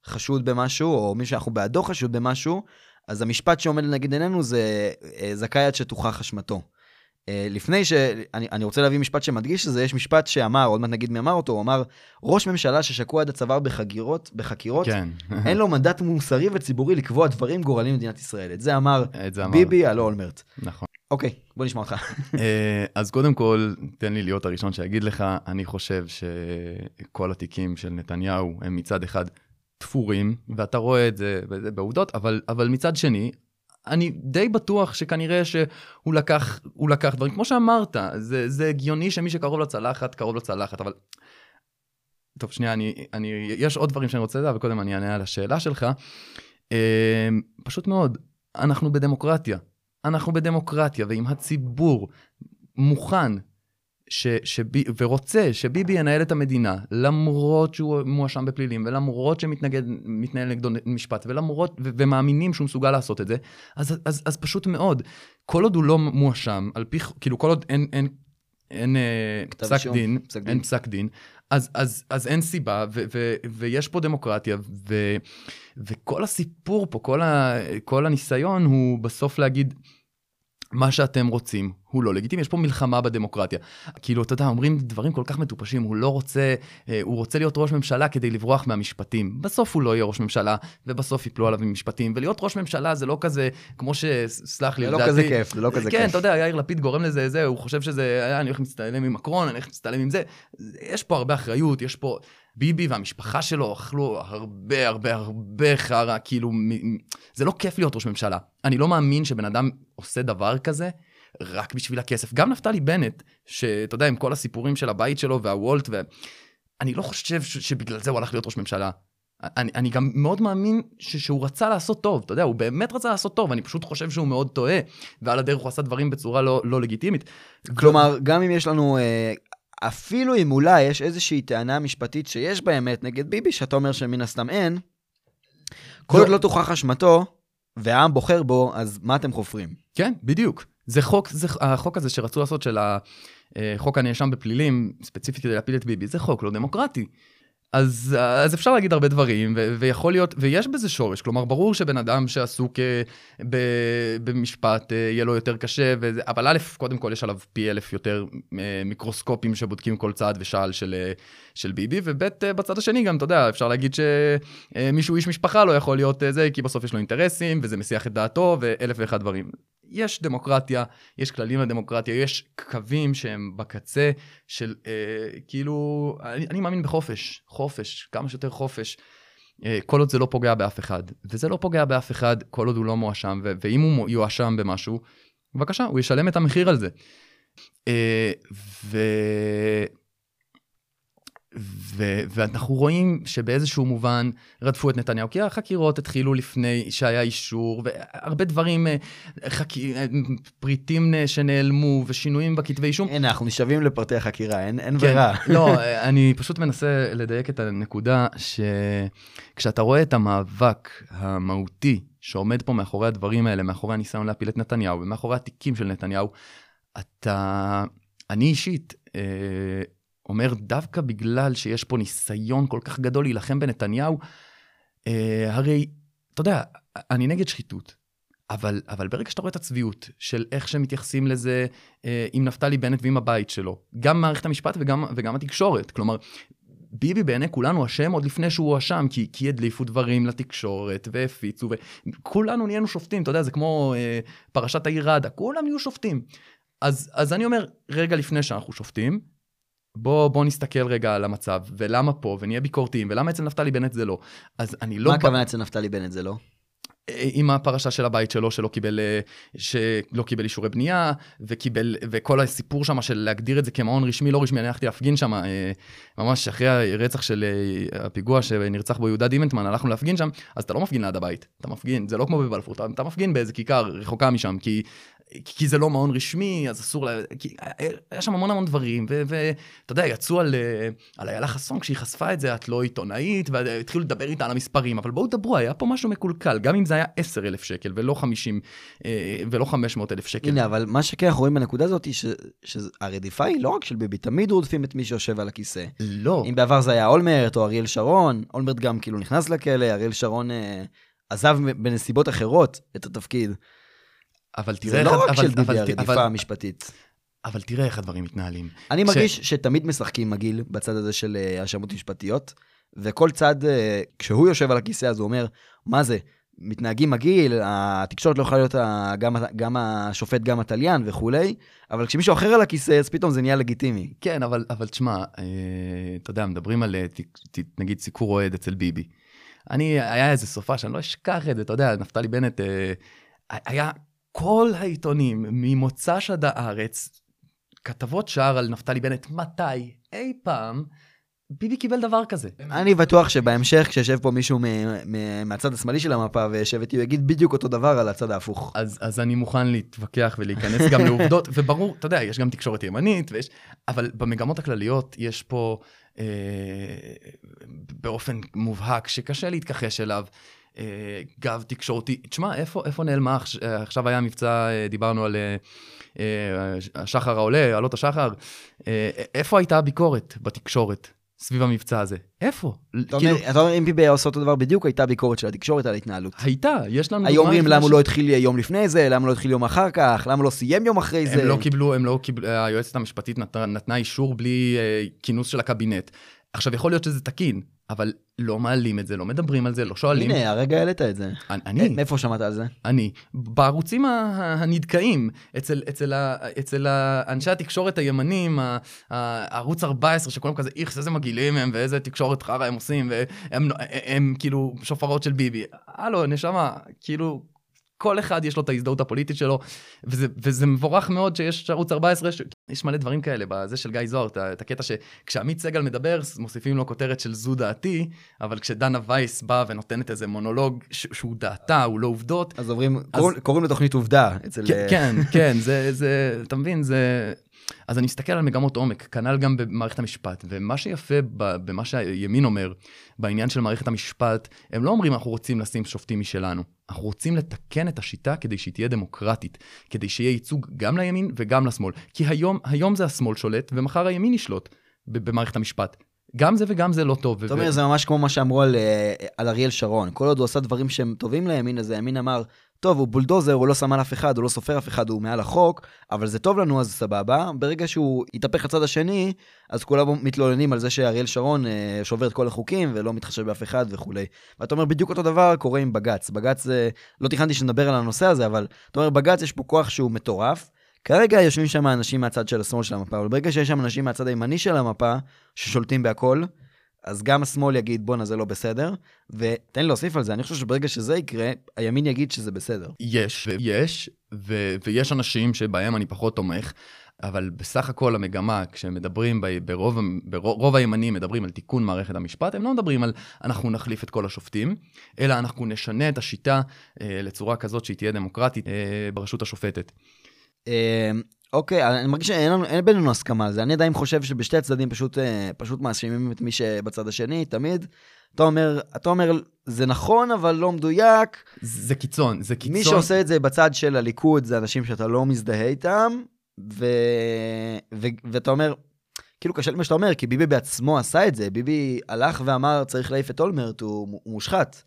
Speaker 2: חשוד במשהו, או מי שאנחנו בעדו חשוד במשהו, אז המשפט שעומד לנגד עינינו זה אה, זכאי עד שתוכח אשמתו. אה, לפני ש... אני, אני רוצה להביא משפט שמדגיש את זה, יש משפט שאמר, עוד מעט נגיד מי אמר אותו, הוא אמר, ראש ממשלה ששקוע עד הצוואר בחגירות, בחקירות,
Speaker 1: כן.
Speaker 2: אין לו מנדט מוסרי וציבורי לקבוע דברים גורליים במדינת ישראל. את זה אמר, את זה אמר ביבי על אולמרט.
Speaker 1: נכון.
Speaker 2: אוקיי, בוא נשמע אותך.
Speaker 1: אה, אז קודם כל, תן לי להיות הראשון שיגיד לך, אני חושב שכל התיקים של נתניהו הם מצד אחד תפורים, ואתה רואה את זה בעובדות, אבל, אבל מצד שני, אני די בטוח שכנראה שהוא לקח, הוא לקח דברים, כמו שאמרת, זה, זה הגיוני שמי שקרוב לצלחת, קרוב לצלחת, אבל... טוב, שנייה, אני, אני, יש עוד דברים שאני רוצה לדעת, אבל קודם אני אענה על השאלה שלך. אה, פשוט מאוד, אנחנו בדמוקרטיה. אנחנו בדמוקרטיה, ואם הציבור מוכן ש, שבי, ורוצה שביבי ינהל את המדינה, למרות שהוא מואשם בפלילים, ולמרות שמתנהל נגדו משפט, ולמרות, ו, ומאמינים שהוא מסוגל לעשות את זה, אז, אז, אז פשוט מאוד, כל עוד הוא לא מואשם, על פי, כאילו כל עוד אין, אין, אין אה, פסק דין, פסק דין, אין פסק דין, אז, אז, אז אין סיבה, ו, ו, ויש פה דמוקרטיה, ו, וכל הסיפור פה, כל, ה, כל הניסיון הוא בסוף להגיד, מה שאתם רוצים הוא לא לגיטימי, יש פה מלחמה בדמוקרטיה. כאילו, אתה יודע, אומרים דברים כל כך מטופשים, הוא לא רוצה, אה, הוא רוצה להיות ראש ממשלה כדי לברוח מהמשפטים. בסוף הוא לא יהיה ראש ממשלה, ובסוף יפלו עליו משפטים. ולהיות ראש ממשלה זה לא כזה, כמו ש... סלח לי,
Speaker 2: זה לא כזה כיף, זה לא כזה
Speaker 1: כן,
Speaker 2: כיף.
Speaker 1: כן, אתה יודע, יאיר לפיד גורם לזה, זה, הוא חושב שזה, אה, אני הולך להצטלם עם מקרון, אני הולך להצטלם עם זה. יש פה הרבה אחריות, יש פה... ביבי והמשפחה שלו אכלו הרבה הרבה הרבה חרא, כאילו, זה לא כיף להיות ראש ממשלה. אני לא מאמין שבן אדם עושה דבר כזה רק בשביל הכסף. גם נפתלי בנט, שאתה יודע, עם כל הסיפורים של הבית שלו והוולט, ו... אני לא חושב ש- שבגלל זה הוא הלך להיות ראש ממשלה. אני, אני גם מאוד מאמין ש- שהוא רצה לעשות טוב, אתה יודע, הוא באמת רצה לעשות טוב, אני פשוט חושב שהוא מאוד טועה, ועל הדרך הוא עשה דברים בצורה לא, לא לגיטימית.
Speaker 2: כלומר, גם אם יש לנו, אה, אפילו אם אולי יש איזושהי טענה משפטית שיש בה אמת נגד ביבי, שאתה אומר שמן הסתם אין, כל לא. עוד לא תוכח אשמתו, והעם בוחר בו, אז מה אתם חופרים?
Speaker 1: כן, בדיוק. זה חוק, זה, החוק הזה שרצו לעשות של חוק הנאשם בפלילים, ספציפית כדי להפיל את ביבי, זה חוק לא דמוקרטי. אז, אז אפשר להגיד הרבה דברים, ו- ויכול להיות, ויש בזה שורש. כלומר, ברור שבן אדם שעסוק אה, ב- במשפט, אה, יהיה לו יותר קשה, וזה, אבל א', קודם כל יש עליו פי אלף יותר אה, מיקרוסקופים שבודקים כל צעד ושעל של, אה, של ביבי, וב', אה, בצד השני גם, אתה יודע, אפשר להגיד שמישהו איש משפחה לא יכול להיות אה, זה, כי בסוף יש לו אינטרסים, וזה מסיח את דעתו, ואלף ואחד דברים. יש דמוקרטיה, יש כללים לדמוקרטיה, יש קווים שהם בקצה של אה, כאילו, אני, אני מאמין בחופש, חופש, כמה שיותר חופש. אה, כל עוד זה לא פוגע באף אחד, וזה לא פוגע באף אחד כל עוד הוא לא מואשם, ו- ואם הוא יואשם במשהו, בבקשה, הוא ישלם את המחיר על זה. אה, ו- ו- ואנחנו רואים שבאיזשהו מובן רדפו את נתניהו, כי החקירות התחילו לפני שהיה אישור, והרבה דברים, אה, חק... אה, פריטים שנעלמו ושינויים בכתבי אישום.
Speaker 2: הנה, אנחנו נשאבים לפרטי החקירה, אין, אין כן, ברירה.
Speaker 1: לא, אני פשוט מנסה לדייק את הנקודה שכשאתה רואה את המאבק המהותי שעומד פה מאחורי הדברים האלה, מאחורי הניסיון להפיל את נתניהו ומאחורי התיקים של נתניהו, אתה, אני אישית, אה, אומר דווקא בגלל שיש פה ניסיון כל כך גדול להילחם בנתניהו, אה, הרי, אתה יודע, אני נגד שחיתות, אבל, אבל ברגע שאתה רואה את הצביעות של איך שהם מתייחסים לזה אה, עם נפתלי בנט ועם הבית שלו, גם מערכת המשפט וגם, וגם התקשורת, כלומר, ביבי בעיני כולנו אשם עוד לפני שהוא הואשם, כי, כי הדליפו דברים לתקשורת והפיצו, וכולנו נהיינו שופטים, אתה יודע, זה כמו אה, פרשת העיר ראדה, כולם יהיו שופטים. אז, אז אני אומר, רגע לפני שאנחנו שופטים, בוא, בוא נסתכל רגע על המצב, ולמה פה, ונהיה ביקורתיים, ולמה אצל נפתלי בנט זה לא. אז אני לא...
Speaker 2: מה הכוונה בא... אצל נפתלי בנט זה לא?
Speaker 1: אה, עם הפרשה של הבית שלו, שלא קיבל, אה, שלא קיבל אישורי בנייה, וקיבל, וכל הסיפור שם של להגדיר את זה כמעון רשמי, לא רשמי, אני הלכתי להפגין שם, אה, ממש אחרי הרצח של הפיגוע שנרצח בו יהודה דימנטמן, הלכנו להפגין שם, אז אתה לא מפגין ליד הבית, אתה מפגין, זה לא כמו בבלפור, אתה, אתה מפגין באיזה כיכר רחוקה משם, כי כי זה לא מעון רשמי, אז אסור לה... כי היה שם המון המון דברים, ואתה יודע, יצאו על, אה, על איילה חסון כשהיא חשפה את זה, את לא עיתונאית, והתחילו לדבר איתה על המספרים, אבל בואו דברו, היה פה משהו מקולקל, גם אם זה היה 10,000 שקל ולא 50, אה, ולא 500,000 שקל.
Speaker 2: הנה, אבל מה שכן אנחנו רואים בנקודה הזאת, ש, שהרדיפה היא לא רק של ביבי, תמיד רודפים את מי שיושב על הכיסא.
Speaker 1: לא.
Speaker 2: אם בעבר זה היה אולמרט או אריאל שרון, אולמרט גם כאילו נכנס לכלא, אריאל שרון אה, עזב בנסיבות אחרות את התפקיד.
Speaker 1: אבל תראה איך...
Speaker 2: זה לא רק של ביבי הרדיפה המשפטית.
Speaker 1: אבל תראה איך הדברים מתנהלים.
Speaker 2: אני מרגיש שתמיד משחקים מגעיל בצד הזה של אה, האשמות משפטיות, וכל צד, אה, כשהוא יושב על הכיסא, אז הוא אומר, מה זה? מתנהגים מגעיל, התקשורת לא יכולה להיות גם, גם השופט, גם התליין וכולי, אבל כשמישהו אחר על הכיסא, אז פתאום זה נהיה לגיטימי.
Speaker 1: כן, אבל, אבל תשמע, אה, אתה יודע, מדברים על, נגיד, סיקור אוהד אצל ביבי. אני, היה איזה סופה שאני לא אשכח את זה, אתה יודע, נפתלי בנט, היה כל העיתונים ממוצ"ש עד הארץ, כתבות שער על נפתלי בנט, מתי, אי פעם, ביבי קיבל דבר כזה.
Speaker 2: אני בטוח שבהמשך, כשישב פה מישהו מהצד השמאלי של המפה וישב איתי, הוא יגיד בדיוק אותו דבר על הצד ההפוך.
Speaker 1: אז, אז אני מוכן להתווכח ולהיכנס גם לעובדות, וברור, אתה יודע, יש גם תקשורת ימנית, ויש, אבל במגמות הכלליות יש פה אה, באופן מובהק שקשה להתכחש אליו. אה, גב תקשורתי. תשמע, איפה, איפה נעלמה, עכשיו היה מבצע, אה, דיברנו על אה, השחר העולה, עלות השחר, איפה הייתה הביקורת בתקשורת? סביב המבצע הזה. איפה?
Speaker 2: אתה כאילו... אומר, אם ביבי היה עושה אותו דבר בדיוק, הייתה ביקורת של התקשורת על ההתנהלות.
Speaker 1: הייתה, יש לנו...
Speaker 2: היו אומרים למה הוא לא התחיל יום לפני זה, למה לא התחיל יום אחר כך, למה לא סיים יום אחרי
Speaker 1: זה. הם לא קיבלו, הם לא קיבלו, היועצת המשפטית נתנה, אישור בלי אה, כינוס של הקבינט. עכשיו, יכול להיות שזה תקין, אבל לא מעלים את זה, לא מדברים על זה, לא שואלים.
Speaker 2: הנה, הרגע העלית את זה.
Speaker 1: אני.
Speaker 2: מאיפה שמעת על זה?
Speaker 1: אני. בערוצים הנדכאים, אצל, אצל, אצל אנשי התקשורת הימנים, ערוץ 14, שכולם כזה, איכס, איזה מגעילים הם, ואיזה תקשורת חרא הם עושים, והם הם, הם, כאילו שופרות של ביבי. הלו, נשמה, כאילו, כל אחד יש לו את ההזדהות הפוליטית שלו, וזה, וזה מבורך מאוד שיש ערוץ 14, ש... יש מלא דברים כאלה בזה של גיא זוהר, את, הקטע שכשעמית סגל מדבר, מוסיפים לו כותרת של זו דעתי, אבל כשדנה וייס באה ונותנת איזה מונולוג ש... שהוא דעתה, הוא לא עובדות.
Speaker 2: אז עוברים, אז... קוראים, לתוכנית עובדה אצל...
Speaker 1: כן, כן, כן, זה, זה, אתה מבין, זה... אז אני מסתכל על מגמות עומק, כנ"ל גם במערכת המשפט, ומה שיפה במה שהימין אומר, בעניין של מערכת המשפט, הם לא אומרים אנחנו רוצים לשים שופטים משלנו, אנחנו רוצים לתקן את השיטה כדי שהיא תהיה דמוקרטית, כדי שיהיה ייצוג גם לימין וגם לשמאל, כי היום, היום זה השמאל שולט ומחר הימין ישלוט במערכת המשפט. גם זה וגם זה לא טוב.
Speaker 2: אתה אומר, זה ממש כמו מה שאמרו על, אה, על אריאל שרון. כל עוד הוא עשה דברים שהם טובים לימין, אז הימין אמר, טוב, הוא בולדוזר, הוא לא שם על אף אחד, הוא לא סופר אף אחד, הוא מעל החוק, אבל זה טוב לנו, אז סבבה. ברגע שהוא יתהפך לצד השני, אז כולם מתלוננים על זה שאריאל שרון אה, שובר את כל החוקים ולא מתחשב באף אחד וכולי. ואתה אומר, בדיוק אותו דבר קורה עם בג"ץ. בג"ץ, אה, לא תכננתי שנדבר על הנושא הזה, אבל אתה אומר, בג"ץ יש פה כוח שהוא מטורף. כרגע יושבים שם אנשים מהצד של השמאל של המפה, אבל ברגע שיש שם אנשים מהצד הימני של המפה, ששולטים בהכל, אז גם השמאל יגיד, בואנה, זה לא בסדר. ותן לי להוסיף על זה, אני חושב שברגע שזה יקרה, הימין יגיד שזה בסדר.
Speaker 1: יש, יש, ו- ויש אנשים שבהם אני פחות תומך, אבל בסך הכל המגמה, כשמדברים ב- ברוב, ברוב הימנים, מדברים על תיקון מערכת המשפט, הם לא מדברים על אנחנו נחליף את כל השופטים, אלא אנחנו נשנה את השיטה אה, לצורה כזאת שהיא תהיה דמוקרטית אה, ברשות השופטת.
Speaker 2: אוקיי, אני מרגיש שאין לנו, אין בינינו הסכמה על זה. אני עדיין חושב שבשתי הצדדים פשוט, אה, פשוט מאשימים את מי שבצד השני, תמיד. אתה אומר, אתה אומר, זה נכון, אבל לא מדויק.
Speaker 1: זה קיצון, זה קיצון.
Speaker 2: מי שעושה את זה בצד של הליכוד זה אנשים שאתה לא מזדהה איתם, ו... ו... ואתה אומר, כאילו קשה לי מה שאתה אומר, כי ביבי בעצמו עשה את זה, ביבי הלך ואמר, צריך להעיף את אולמרט, הוא מושחת.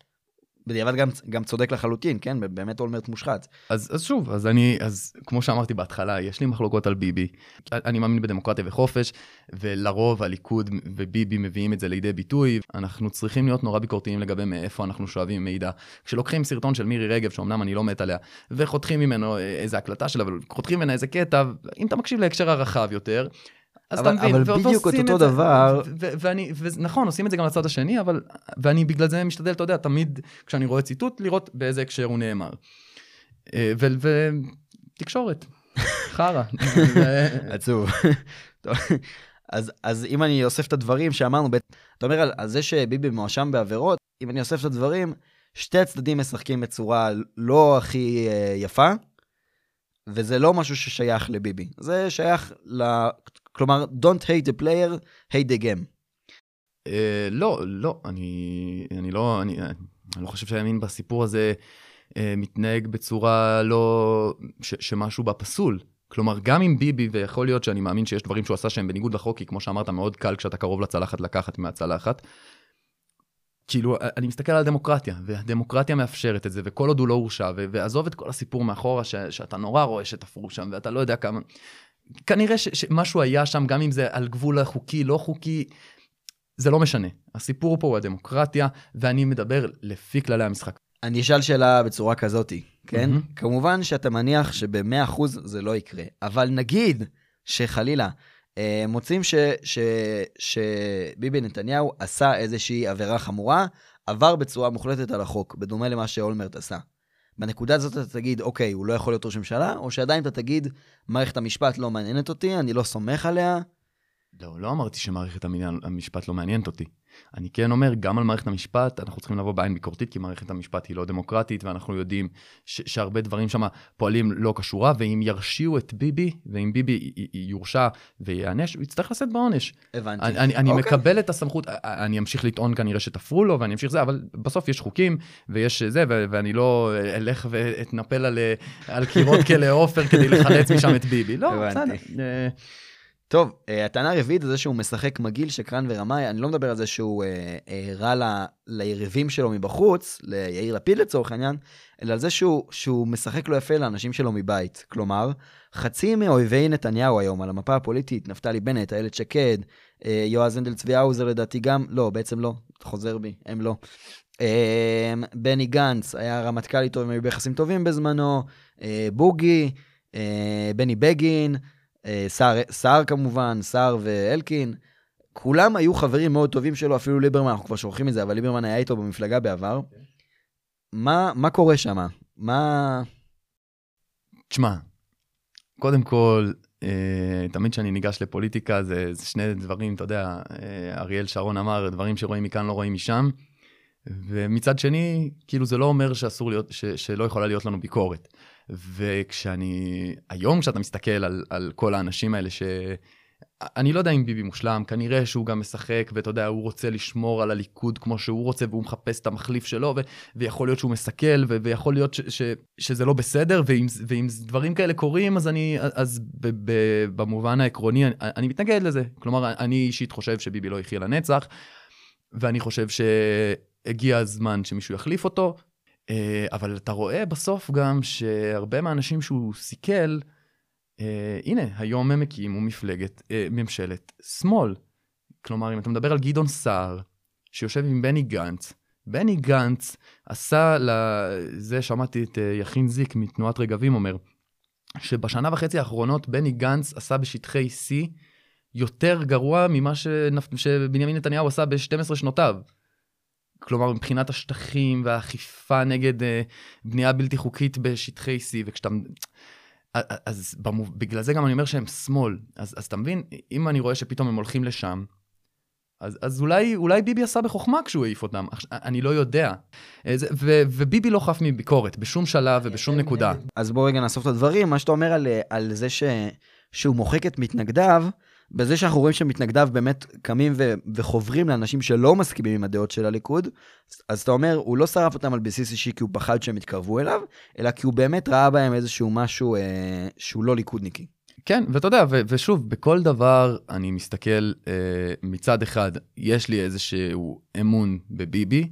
Speaker 2: בדיעבד גם, גם צודק לחלוטין, כן? באמת אולמרט מושחת.
Speaker 1: אז, אז שוב, אז אני, אז כמו שאמרתי בהתחלה, יש לי מחלוקות על ביבי. אני מאמין בדמוקרטיה וחופש, ולרוב הליכוד וביבי מביאים את זה לידי ביטוי. אנחנו צריכים להיות נורא ביקורתיים לגבי מאיפה אנחנו שואבים מידע. כשלוקחים סרטון של מירי רגב, שאומנם אני לא מת עליה, וחותכים ממנו איזה הקלטה שלה, אבל חותכים ממנה איזה קטע, אם אתה מקשיב להקשר הרחב יותר, אז
Speaker 2: אבל,
Speaker 1: אתה מבין,
Speaker 2: אבל בדיוק את אותו דבר.
Speaker 1: ואני, ונכון, עושים את זה גם לצד השני, אבל, ואני בגלל זה משתדל, אתה יודע, תמיד כשאני רואה ציטוט, לראות באיזה הקשר הוא נאמר. אה, ותקשורת, חרא.
Speaker 2: עצוב. אז, אז אם אני אוסף את הדברים שאמרנו, אתה אומר על, על זה שביבי מואשם בעבירות, אם אני אוסף את הדברים, שתי הצדדים משחקים בצורה לא הכי uh, יפה, וזה לא משהו ששייך לביבי. זה שייך כלומר, Don't hate the player, hate the game.
Speaker 1: Uh, לא, לא, אני, אני לא, אני, אני לא חושב שהימין בסיפור הזה uh, מתנהג בצורה לא, ש, שמשהו בה פסול. כלומר, גם עם ביבי, ויכול להיות שאני מאמין שיש דברים שהוא עשה שהם בניגוד לחוק, כי כמו שאמרת, מאוד קל כשאתה קרוב לצלחת לקחת מהצלחת. כאילו, אני מסתכל על הדמוקרטיה, והדמוקרטיה מאפשרת את זה, וכל עוד הוא לא הורשע, ועזוב את כל הסיפור מאחורה, ש, שאתה נורא רואה שתפרו שם, ואתה לא יודע כמה... כנראה ש, שמשהו היה שם, גם אם זה על גבול החוקי, לא חוקי, זה לא משנה. הסיפור פה הוא הדמוקרטיה, ואני מדבר לפי כללי המשחק.
Speaker 2: אני אשאל שאלה בצורה כזאתי, כן? Mm-hmm. כמובן שאתה מניח שב-100% זה לא יקרה, אבל נגיד שחלילה אה, מוצאים שביבי נתניהו עשה איזושהי עבירה חמורה, עבר בצורה מוחלטת על החוק, בדומה למה שאולמרט עשה. בנקודה הזאת אתה תגיד, אוקיי, הוא לא יכול להיות ראש ממשלה, או שעדיין אתה תגיד, מערכת המשפט לא מעניינת אותי, אני לא סומך עליה.
Speaker 1: לא, לא אמרתי שמערכת המשפט לא מעניינת אותי. אני כן אומר, גם על מערכת המשפט, אנחנו צריכים לבוא בעין ביקורתית, כי מערכת המשפט היא לא דמוקרטית, ואנחנו יודעים שהרבה דברים שם פועלים לא כשורה, ואם ירשיעו את ביבי, ואם ביבי יורשע וייענש, הוא יצטרך לשאת בעונש.
Speaker 2: הבנתי.
Speaker 1: אני, אני, אני אוקיי. מקבל את הסמכות, אני אמשיך לטעון כנראה שתפרו לו, ואני אמשיך זה, אבל בסוף יש חוקים, ויש זה, ו- ואני לא אלך ואתנפל על, על קירות כלא עופר כדי לחלץ משם את ביבי. לא, בסדר. אה,
Speaker 2: טוב, uh, הטענה הרביעית זה שהוא משחק מגעיל, שקרן ורמאי, אני לא מדבר על זה שהוא uh, uh, רע ל, ליריבים שלו מבחוץ, ליאיר לפיד לצורך העניין, אלא על זה שהוא, שהוא משחק לא יפה לאנשים שלו מבית. כלומר, חצי מאויבי נתניהו היום על המפה הפוליטית, נפתלי בנט, איילת שקד, uh, יועז הנדל צבי האוזר לדעתי גם, לא, בעצם לא, חוזר בי, הם לא. Uh, בני גנץ היה רמטכ"ל איתו, הם היו ביחסים טובים בזמנו, uh, בוגי, uh, בני בגין, אה, סער כמובן, סער ואלקין, כולם היו חברים מאוד טובים שלו, אפילו ליברמן, אנחנו כבר שוכחים את זה, אבל ליברמן היה איתו במפלגה בעבר. Okay. מה, מה קורה שם? מה...
Speaker 1: תשמע, קודם כל, אה, תמיד כשאני ניגש לפוליטיקה, זה, זה שני דברים, אתה יודע, אה, אריאל שרון אמר, דברים שרואים מכאן לא רואים משם. ומצד שני, כאילו זה לא אומר שאסור להיות, ש, שלא יכולה להיות לנו ביקורת. וכשאני, היום כשאתה מסתכל על, על כל האנשים האלה ש... אני לא יודע אם ביבי מושלם, כנראה שהוא גם משחק, ואתה יודע, הוא רוצה לשמור על הליכוד כמו שהוא רוצה, והוא מחפש את המחליף שלו, ו- ויכול להיות שהוא מסכל, ו- ויכול להיות ש- ש- שזה לא בסדר, ואם, ואם דברים כאלה קורים, אז אני, אז ב- ב- במובן העקרוני, אני, אני מתנגד לזה. כלומר, אני אישית חושב שביבי לא יחיה לנצח, ואני חושב שהגיע הזמן שמישהו יחליף אותו, אבל אתה רואה בסוף גם שהרבה מהאנשים שהוא סיכל, אה, הנה, היום הם הקימו מפלגת, אה, ממשלת שמאל. כלומר, אם אתה מדבר על גדעון סער, שיושב עם בני גנץ, בני גנץ עשה לזה, שמעתי את אה, יכין זיק מתנועת רגבים אומר, שבשנה וחצי האחרונות בני גנץ עשה בשטחי C יותר גרוע ממה שנפ... שבנימין נתניהו עשה ב-12 שנותיו. כלומר, מבחינת השטחים והאכיפה נגד אה, בנייה בלתי חוקית בשטחי C, וכשאתה... אז במוב... בגלל זה גם אני אומר שהם שמאל. אז, אז אתה מבין, אם אני רואה שפתאום הם הולכים לשם, אז, אז אולי, אולי ביבי עשה בחוכמה כשהוא העיף אותם, אני לא יודע. ו, וביבי לא חף מביקורת, בשום שלב ובשום נקודה.
Speaker 2: אז בואו רגע נאסוף את הדברים, מה שאתה אומר על, על זה ש, שהוא מוחק את מתנגדיו, בזה שאנחנו רואים שמתנגדיו באמת קמים ו- וחוברים לאנשים שלא מסכימים עם הדעות של הליכוד, אז אתה אומר, הוא לא שרף אותם על בסיס אישי כי הוא פחד שהם יתקרבו אליו, אלא כי הוא באמת ראה בהם איזשהו משהו אה, שהוא לא ליכודניקי.
Speaker 1: כן, ואתה יודע, ו- ושוב, בכל דבר אני מסתכל אה, מצד אחד, יש לי איזשהו אמון בביבי,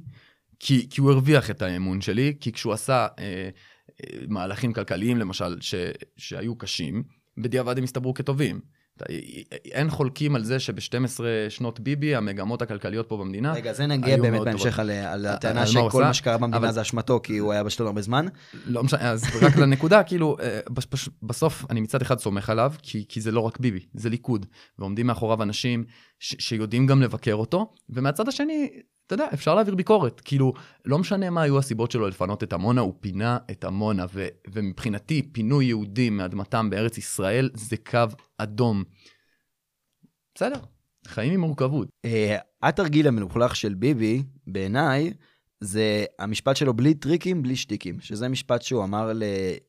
Speaker 1: כי, כי הוא הרוויח את האמון שלי, כי כשהוא עשה אה, אה, מהלכים כלכליים, למשל, ש- שהיו קשים, בדיעבד הם הסתברו כטובים. אין חולקים על זה שב-12 שנות ביבי, המגמות הכלכליות פה במדינה
Speaker 2: רגע, זה נגיע באמת בהמשך על, על הטענה שכל מה שקרה במדינה אבל... זה אשמתו, כי הוא היה בשלטון הרבה זמן.
Speaker 1: לא משנה, אז רק לנקודה, כאילו, אה, בסוף אני מצד אחד סומך עליו, כי, כי זה לא רק ביבי, זה ליכוד, ועומדים מאחוריו אנשים ש, שיודעים גם לבקר אותו, ומהצד השני, אתה יודע, אפשר להעביר ביקורת. כאילו, לא משנה מה היו הסיבות שלו לפנות את עמונה, הוא פינה את עמונה, ו- ומבחינתי, פינוי יהודים מאדמתם בארץ ישראל זה קו אדום. בסדר, חיים עם מורכבות.
Speaker 2: אה, התרגיל המלוכלך של ביבי, בעיניי, זה המשפט שלו בלי טריקים, בלי שטיקים, שזה משפט שהוא אמר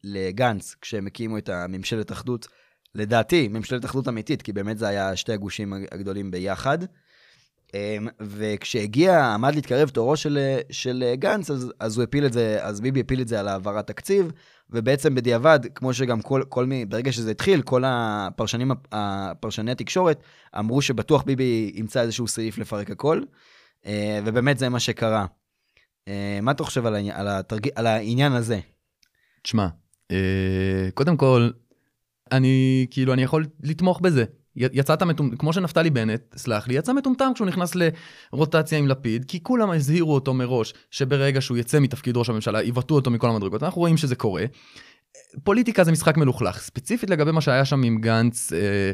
Speaker 2: לגנץ כשהם הקימו את הממשלת אחדות, לדעתי, ממשלת אחדות אמיתית, כי באמת זה היה שתי הגושים הגדולים ביחד. אמ, וכשהגיע, עמד להתקרב תורו של, של גנץ, אז, אז הוא הפיל את זה, אז ביבי הפיל את זה על העברת תקציב, ובעצם בדיעבד, כמו שגם כל, כל מי, ברגע שזה התחיל, כל הפרשנים, הפרשני התקשורת אמרו שבטוח ביבי ימצא איזשהו סעיף לפרק הכל, אה, ובאמת זה מה שקרה. אה, מה אתה חושב על, על, התרג... על העניין הזה?
Speaker 1: תשמע, אה, קודם כל, אני כאילו, אני יכול לתמוך בזה. יצאת מטומטם, כמו שנפתלי בנט, סלח לי, יצא מטומטם כשהוא נכנס לרוטציה עם לפיד, כי כולם הזהירו אותו מראש שברגע שהוא יצא מתפקיד ראש הממשלה, יבטאו אותו מכל המדרגות. אנחנו רואים שזה קורה. פוליטיקה זה משחק מלוכלך. ספציפית לגבי מה שהיה שם עם גנץ, אה,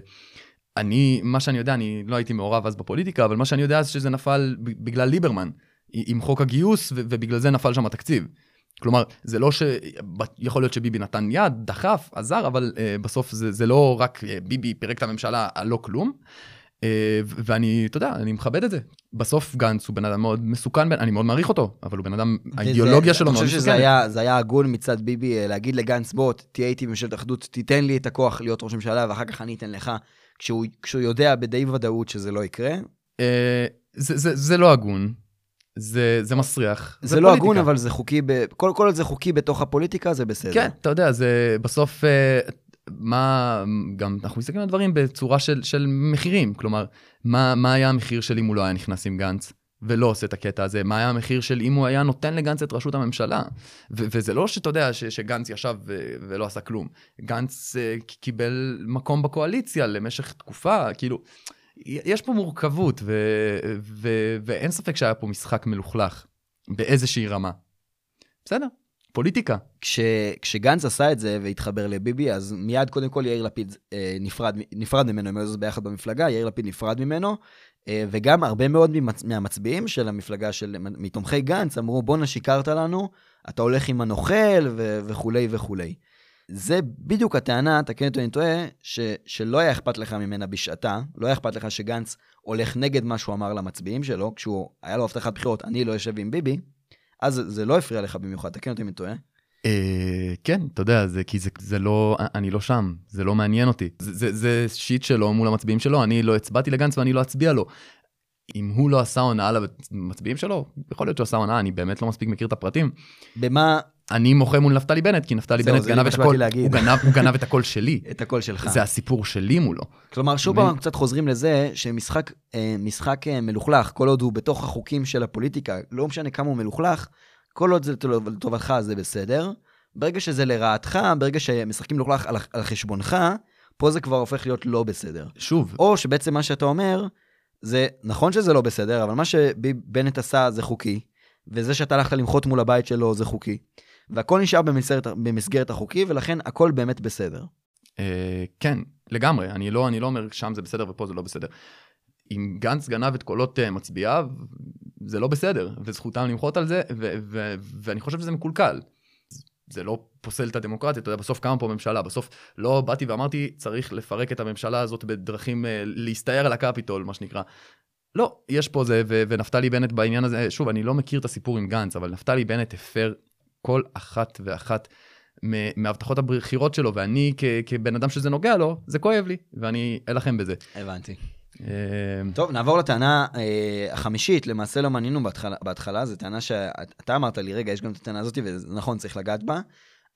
Speaker 1: אני, מה שאני יודע, אני לא הייתי מעורב אז בפוליטיקה, אבל מה שאני יודע זה שזה נפל בגלל ליברמן, עם חוק הגיוס, ובגלל זה נפל שם התקציב. כלומר, זה לא ש... יכול להיות שביבי נתן יד, דחף, עזר, אבל uh, בסוף זה, זה לא רק uh, ביבי פירק את הממשלה על לא כלום. Uh, ואני, אתה יודע, אני מכבד את זה. בסוף גנץ הוא בן אדם מאוד מסוכן, אני מאוד מעריך אותו, אבל הוא בן אדם, האידיאולוגיה שלו מאוד מסוכנת.
Speaker 2: אני חושב שזה היה הגון מצד ביבי להגיד לגנץ, בוא, תהיה איתי בממשלת אחדות, תיתן לי את הכוח להיות ראש ממשלה, ואחר כך אני אתן לך, כשהוא, כשהוא יודע בדי ודאות שזה לא יקרה. Uh,
Speaker 1: זה, זה, זה לא הגון, זה, זה מסריח.
Speaker 2: זה, זה לא הגון, אבל זה חוקי, ב... כל, כל זה חוקי בתוך הפוליטיקה, זה בסדר.
Speaker 1: כן, אתה יודע, זה בסוף, אה, מה, גם אנחנו מסתכלים על דברים בצורה של, של מחירים, כלומר, מה, מה היה המחיר של אם הוא לא היה נכנס עם גנץ? ולא עושה את הקטע הזה, מה היה המחיר של אם הוא היה נותן לגנץ את ראשות הממשלה. ו- וזה לא שאתה יודע ש- שגנץ ישב ו- ולא עשה כלום. גנץ uh, קיבל מקום בקואליציה למשך תקופה, כאילו, יש פה מורכבות, ו, ו, ואין ספק שהיה פה משחק מלוכלך, באיזושהי רמה. בסדר, פוליטיקה.
Speaker 2: כש, כשגנץ עשה את זה והתחבר לביבי, אז מיד קודם כל יאיר לפיד אה, נפרד, נפרד ממנו, הם היו אז ביחד במפלגה, יאיר לפיד נפרד ממנו, אה, וגם הרבה מאוד ממצ, מהמצביעים של המפלגה, של, מתומכי גנץ, אמרו, בואנה, שיקרת לנו, אתה הולך עם הנוכל ו, וכולי וכולי. זה בדיוק הטענה, תקן אותי אני טועה, ש, שלא היה אכפת לך ממנה בשעתה, לא היה אכפת לך שגנץ הולך נגד מה שהוא אמר למצביעים שלו, כשהוא, היה לו הבטחת בחירות, אני לא יושב עם ביבי, אז זה לא הפריע לך במיוחד, תקן אותי אם אני טועה.
Speaker 1: אה, כן, אתה יודע, זה כי זה, זה לא, אני לא שם, זה לא מעניין אותי. זה, זה, זה שיט שלו מול המצביעים שלו, אני לא הצבעתי לגנץ ואני לא אצביע לו. אם הוא לא עשה הונאה למצביעים שלו, יכול להיות שהוא עשה הונאה, אני באמת לא מספיק מכיר את הפרטים.
Speaker 2: במה...
Speaker 1: אני מוחה מול נפתלי בנט, כי נפתלי בנט גנב את הקול, הוא גנב, הוא גנב את הקול שלי.
Speaker 2: את הקול שלך.
Speaker 1: זה הסיפור שלי מולו.
Speaker 2: כלומר, שוב פעם קצת חוזרים לזה שמשחק אה, משחק אה, מלוכלך, כל עוד הוא בתוך החוקים של הפוליטיקה, לא משנה כמה הוא מלוכלך, כל עוד זה לטובתך זה בסדר. ברגע שזה לרעתך, ברגע שמשחקים מלוכלך על, על חשבונך, פה זה כבר הופך להיות לא בסדר.
Speaker 1: שוב.
Speaker 2: או שבעצם מה שאתה אומר, זה נכון שזה לא בסדר, אבל מה שבנט עשה זה חוקי, וזה שאתה הלכת למחות מול הבית שלו זה חוקי. והכל נשאר במסגרת, במסגרת החוקי, ולכן הכל באמת בסדר.
Speaker 1: אה, כן, לגמרי. אני לא, אני לא אומר שם זה בסדר ופה זה לא בסדר. אם גנץ גנב את קולות uh, מצביעיו, זה לא בסדר, וזכותם למחות על זה, ואני חושב שזה מקולקל. זה לא פוסל את הדמוקרטיה, אתה יודע, בסוף קמה פה ממשלה, בסוף לא באתי ואמרתי, צריך לפרק את הממשלה הזאת בדרכים, uh, להסתער על הקפיטול, מה שנקרא. לא, יש פה זה, ונפתלי בנט בעניין הזה, שוב, אני לא מכיר את הסיפור עם גנץ, אבל נפתלי בנט הפר כל אחת ואחת מהבטחות הבחירות שלו, ואני כ- כבן אדם שזה נוגע לו, זה כואב לי, ואני אלחם בזה.
Speaker 2: הבנתי. אמ, טוב, נעבור לטענה אה, החמישית, למעשה לא מעניינו בהתחלה, בהתחלה, זו טענה שאתה אמרת לי, רגע, יש גם את הטענה הזאת, ונכון, צריך לגעת בה.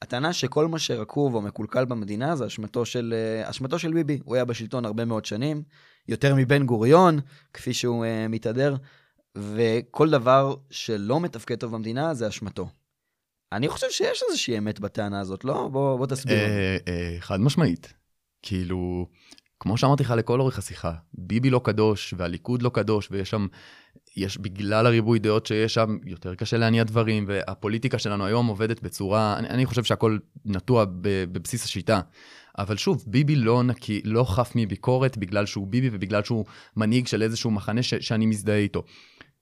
Speaker 2: הטענה שכל מה שרקוב או מקולקל במדינה זה אשמתו של, אה, אשמתו של ביבי. הוא היה בשלטון הרבה מאוד שנים, יותר מבן גוריון, כפי שהוא אה, מתהדר, וכל דבר שלא מתפקד טוב במדינה זה אשמתו. אני חושב שיש איזושהי אמת בטענה הזאת, לא? בוא, בוא תסביר.
Speaker 1: אה, אה, חד משמעית. כאילו, כמו שאמרתי לך לכל אורך השיחה, ביבי לא קדוש והליכוד לא קדוש ויש שם, יש בגלל הריבוי דעות שיש שם, יותר קשה להניע דברים והפוליטיקה שלנו היום עובדת בצורה, אני, אני חושב שהכל נטוע בבסיס השיטה. אבל שוב, ביבי לא נקי, לא חף מביקורת בגלל שהוא ביבי ובגלל שהוא מנהיג של איזשהו מחנה ש, שאני מזדהה איתו.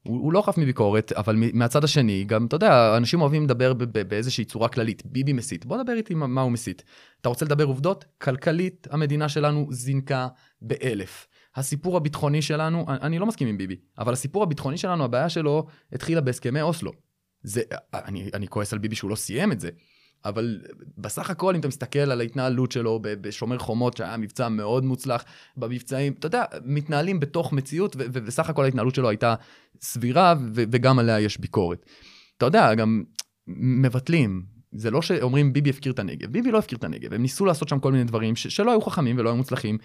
Speaker 1: הוא, הוא לא חף מביקורת, אבל מהצד השני, גם, אתה יודע, אנשים אוהבים לדבר באיזושהי צורה כללית. ביבי מסית, בוא דבר איתי מה הוא מסית. אתה רוצה לדבר עובדות? כלכלית, המדינה שלנו זינקה באלף. הסיפור הביטחוני שלנו, אני לא מסכים עם ביבי, אבל הסיפור הביטחוני שלנו, הבעיה שלו התחילה בהסכמי אוסלו. זה, אני, אני כועס על ביבי שהוא לא סיים את זה, אבל בסך הכל, אם אתה מסתכל על ההתנהלות שלו בשומר חומות, שהיה מבצע מאוד מוצלח, במבצעים, אתה יודע, מתנהלים בתוך מציאות, ובסך הכל ההתנהלות שלו הייתה סבירה, וגם עליה יש ביקורת. אתה יודע, גם מבטלים, זה לא שאומרים ביבי הפקיר את הנגב, ביבי לא הפקיר את הנגב, הם ניסו לעשות שם כל מיני דברים ש- שלא היו חכמים ולא היו מוצלחים,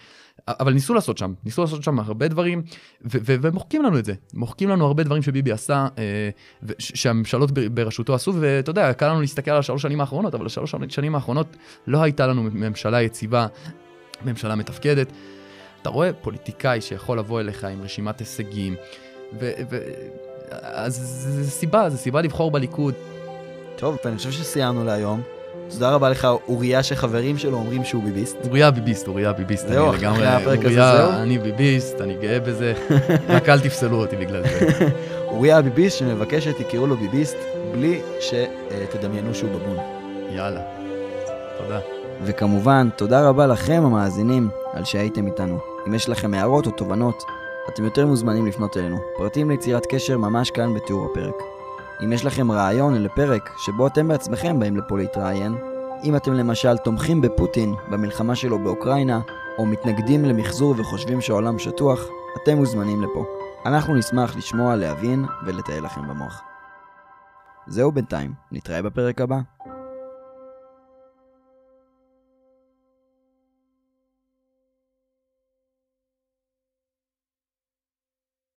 Speaker 1: אבל ניסו לעשות שם, ניסו לעשות שם הרבה דברים, ו- ו- ומוחקים לנו את זה, מוחקים לנו הרבה דברים שביבי עשה, אה, ש- שהממשלות בראשותו עשו, ואתה יודע, קל לנו להסתכל על השלוש שנים האחרונות, אבל השלוש שנים האחרונות לא הייתה לנו ממשלה יציבה, ממשלה מתפקדת. אתה רואה פוליטיקאי שיכול לבוא אליך עם רשימת הישגים, ו... ו- אז זה סיבה, זה סיבה לבחור בליכוד.
Speaker 2: טוב, אני חושב שסיימנו להיום. תודה רבה לך, אוריה שחברים שלו אומרים שהוא ביביסט.
Speaker 1: אוריה ביביסט, אוריה ביביסט.
Speaker 2: זהו, אחרי הפרק הזה זהו?
Speaker 1: אני ביביסט, אני גאה בזה, רק אל תפסלו אותי בגלל זה.
Speaker 2: אוריה הביביסט שמבקש שתקראו לו ביביסט, בלי שתדמיינו שהוא בבון.
Speaker 1: יאללה, תודה.
Speaker 2: וכמובן, תודה רבה לכם המאזינים על שהייתם איתנו. אם יש לכם הערות או תובנות, אתם יותר מוזמנים לפנות אלינו. פרטים ליצירת קשר ממש כאן בתיאור הפרק. אם יש לכם רעיון לפרק שבו אתם בעצמכם באים לפה להתראיין, אם אתם למשל תומכים בפוטין במלחמה שלו באוקראינה, או מתנגדים למחזור וחושבים שהעולם שטוח, אתם מוזמנים לפה. אנחנו נשמח לשמוע, להבין ולטייל לכם במוח. זהו בינתיים, נתראה בפרק הבא.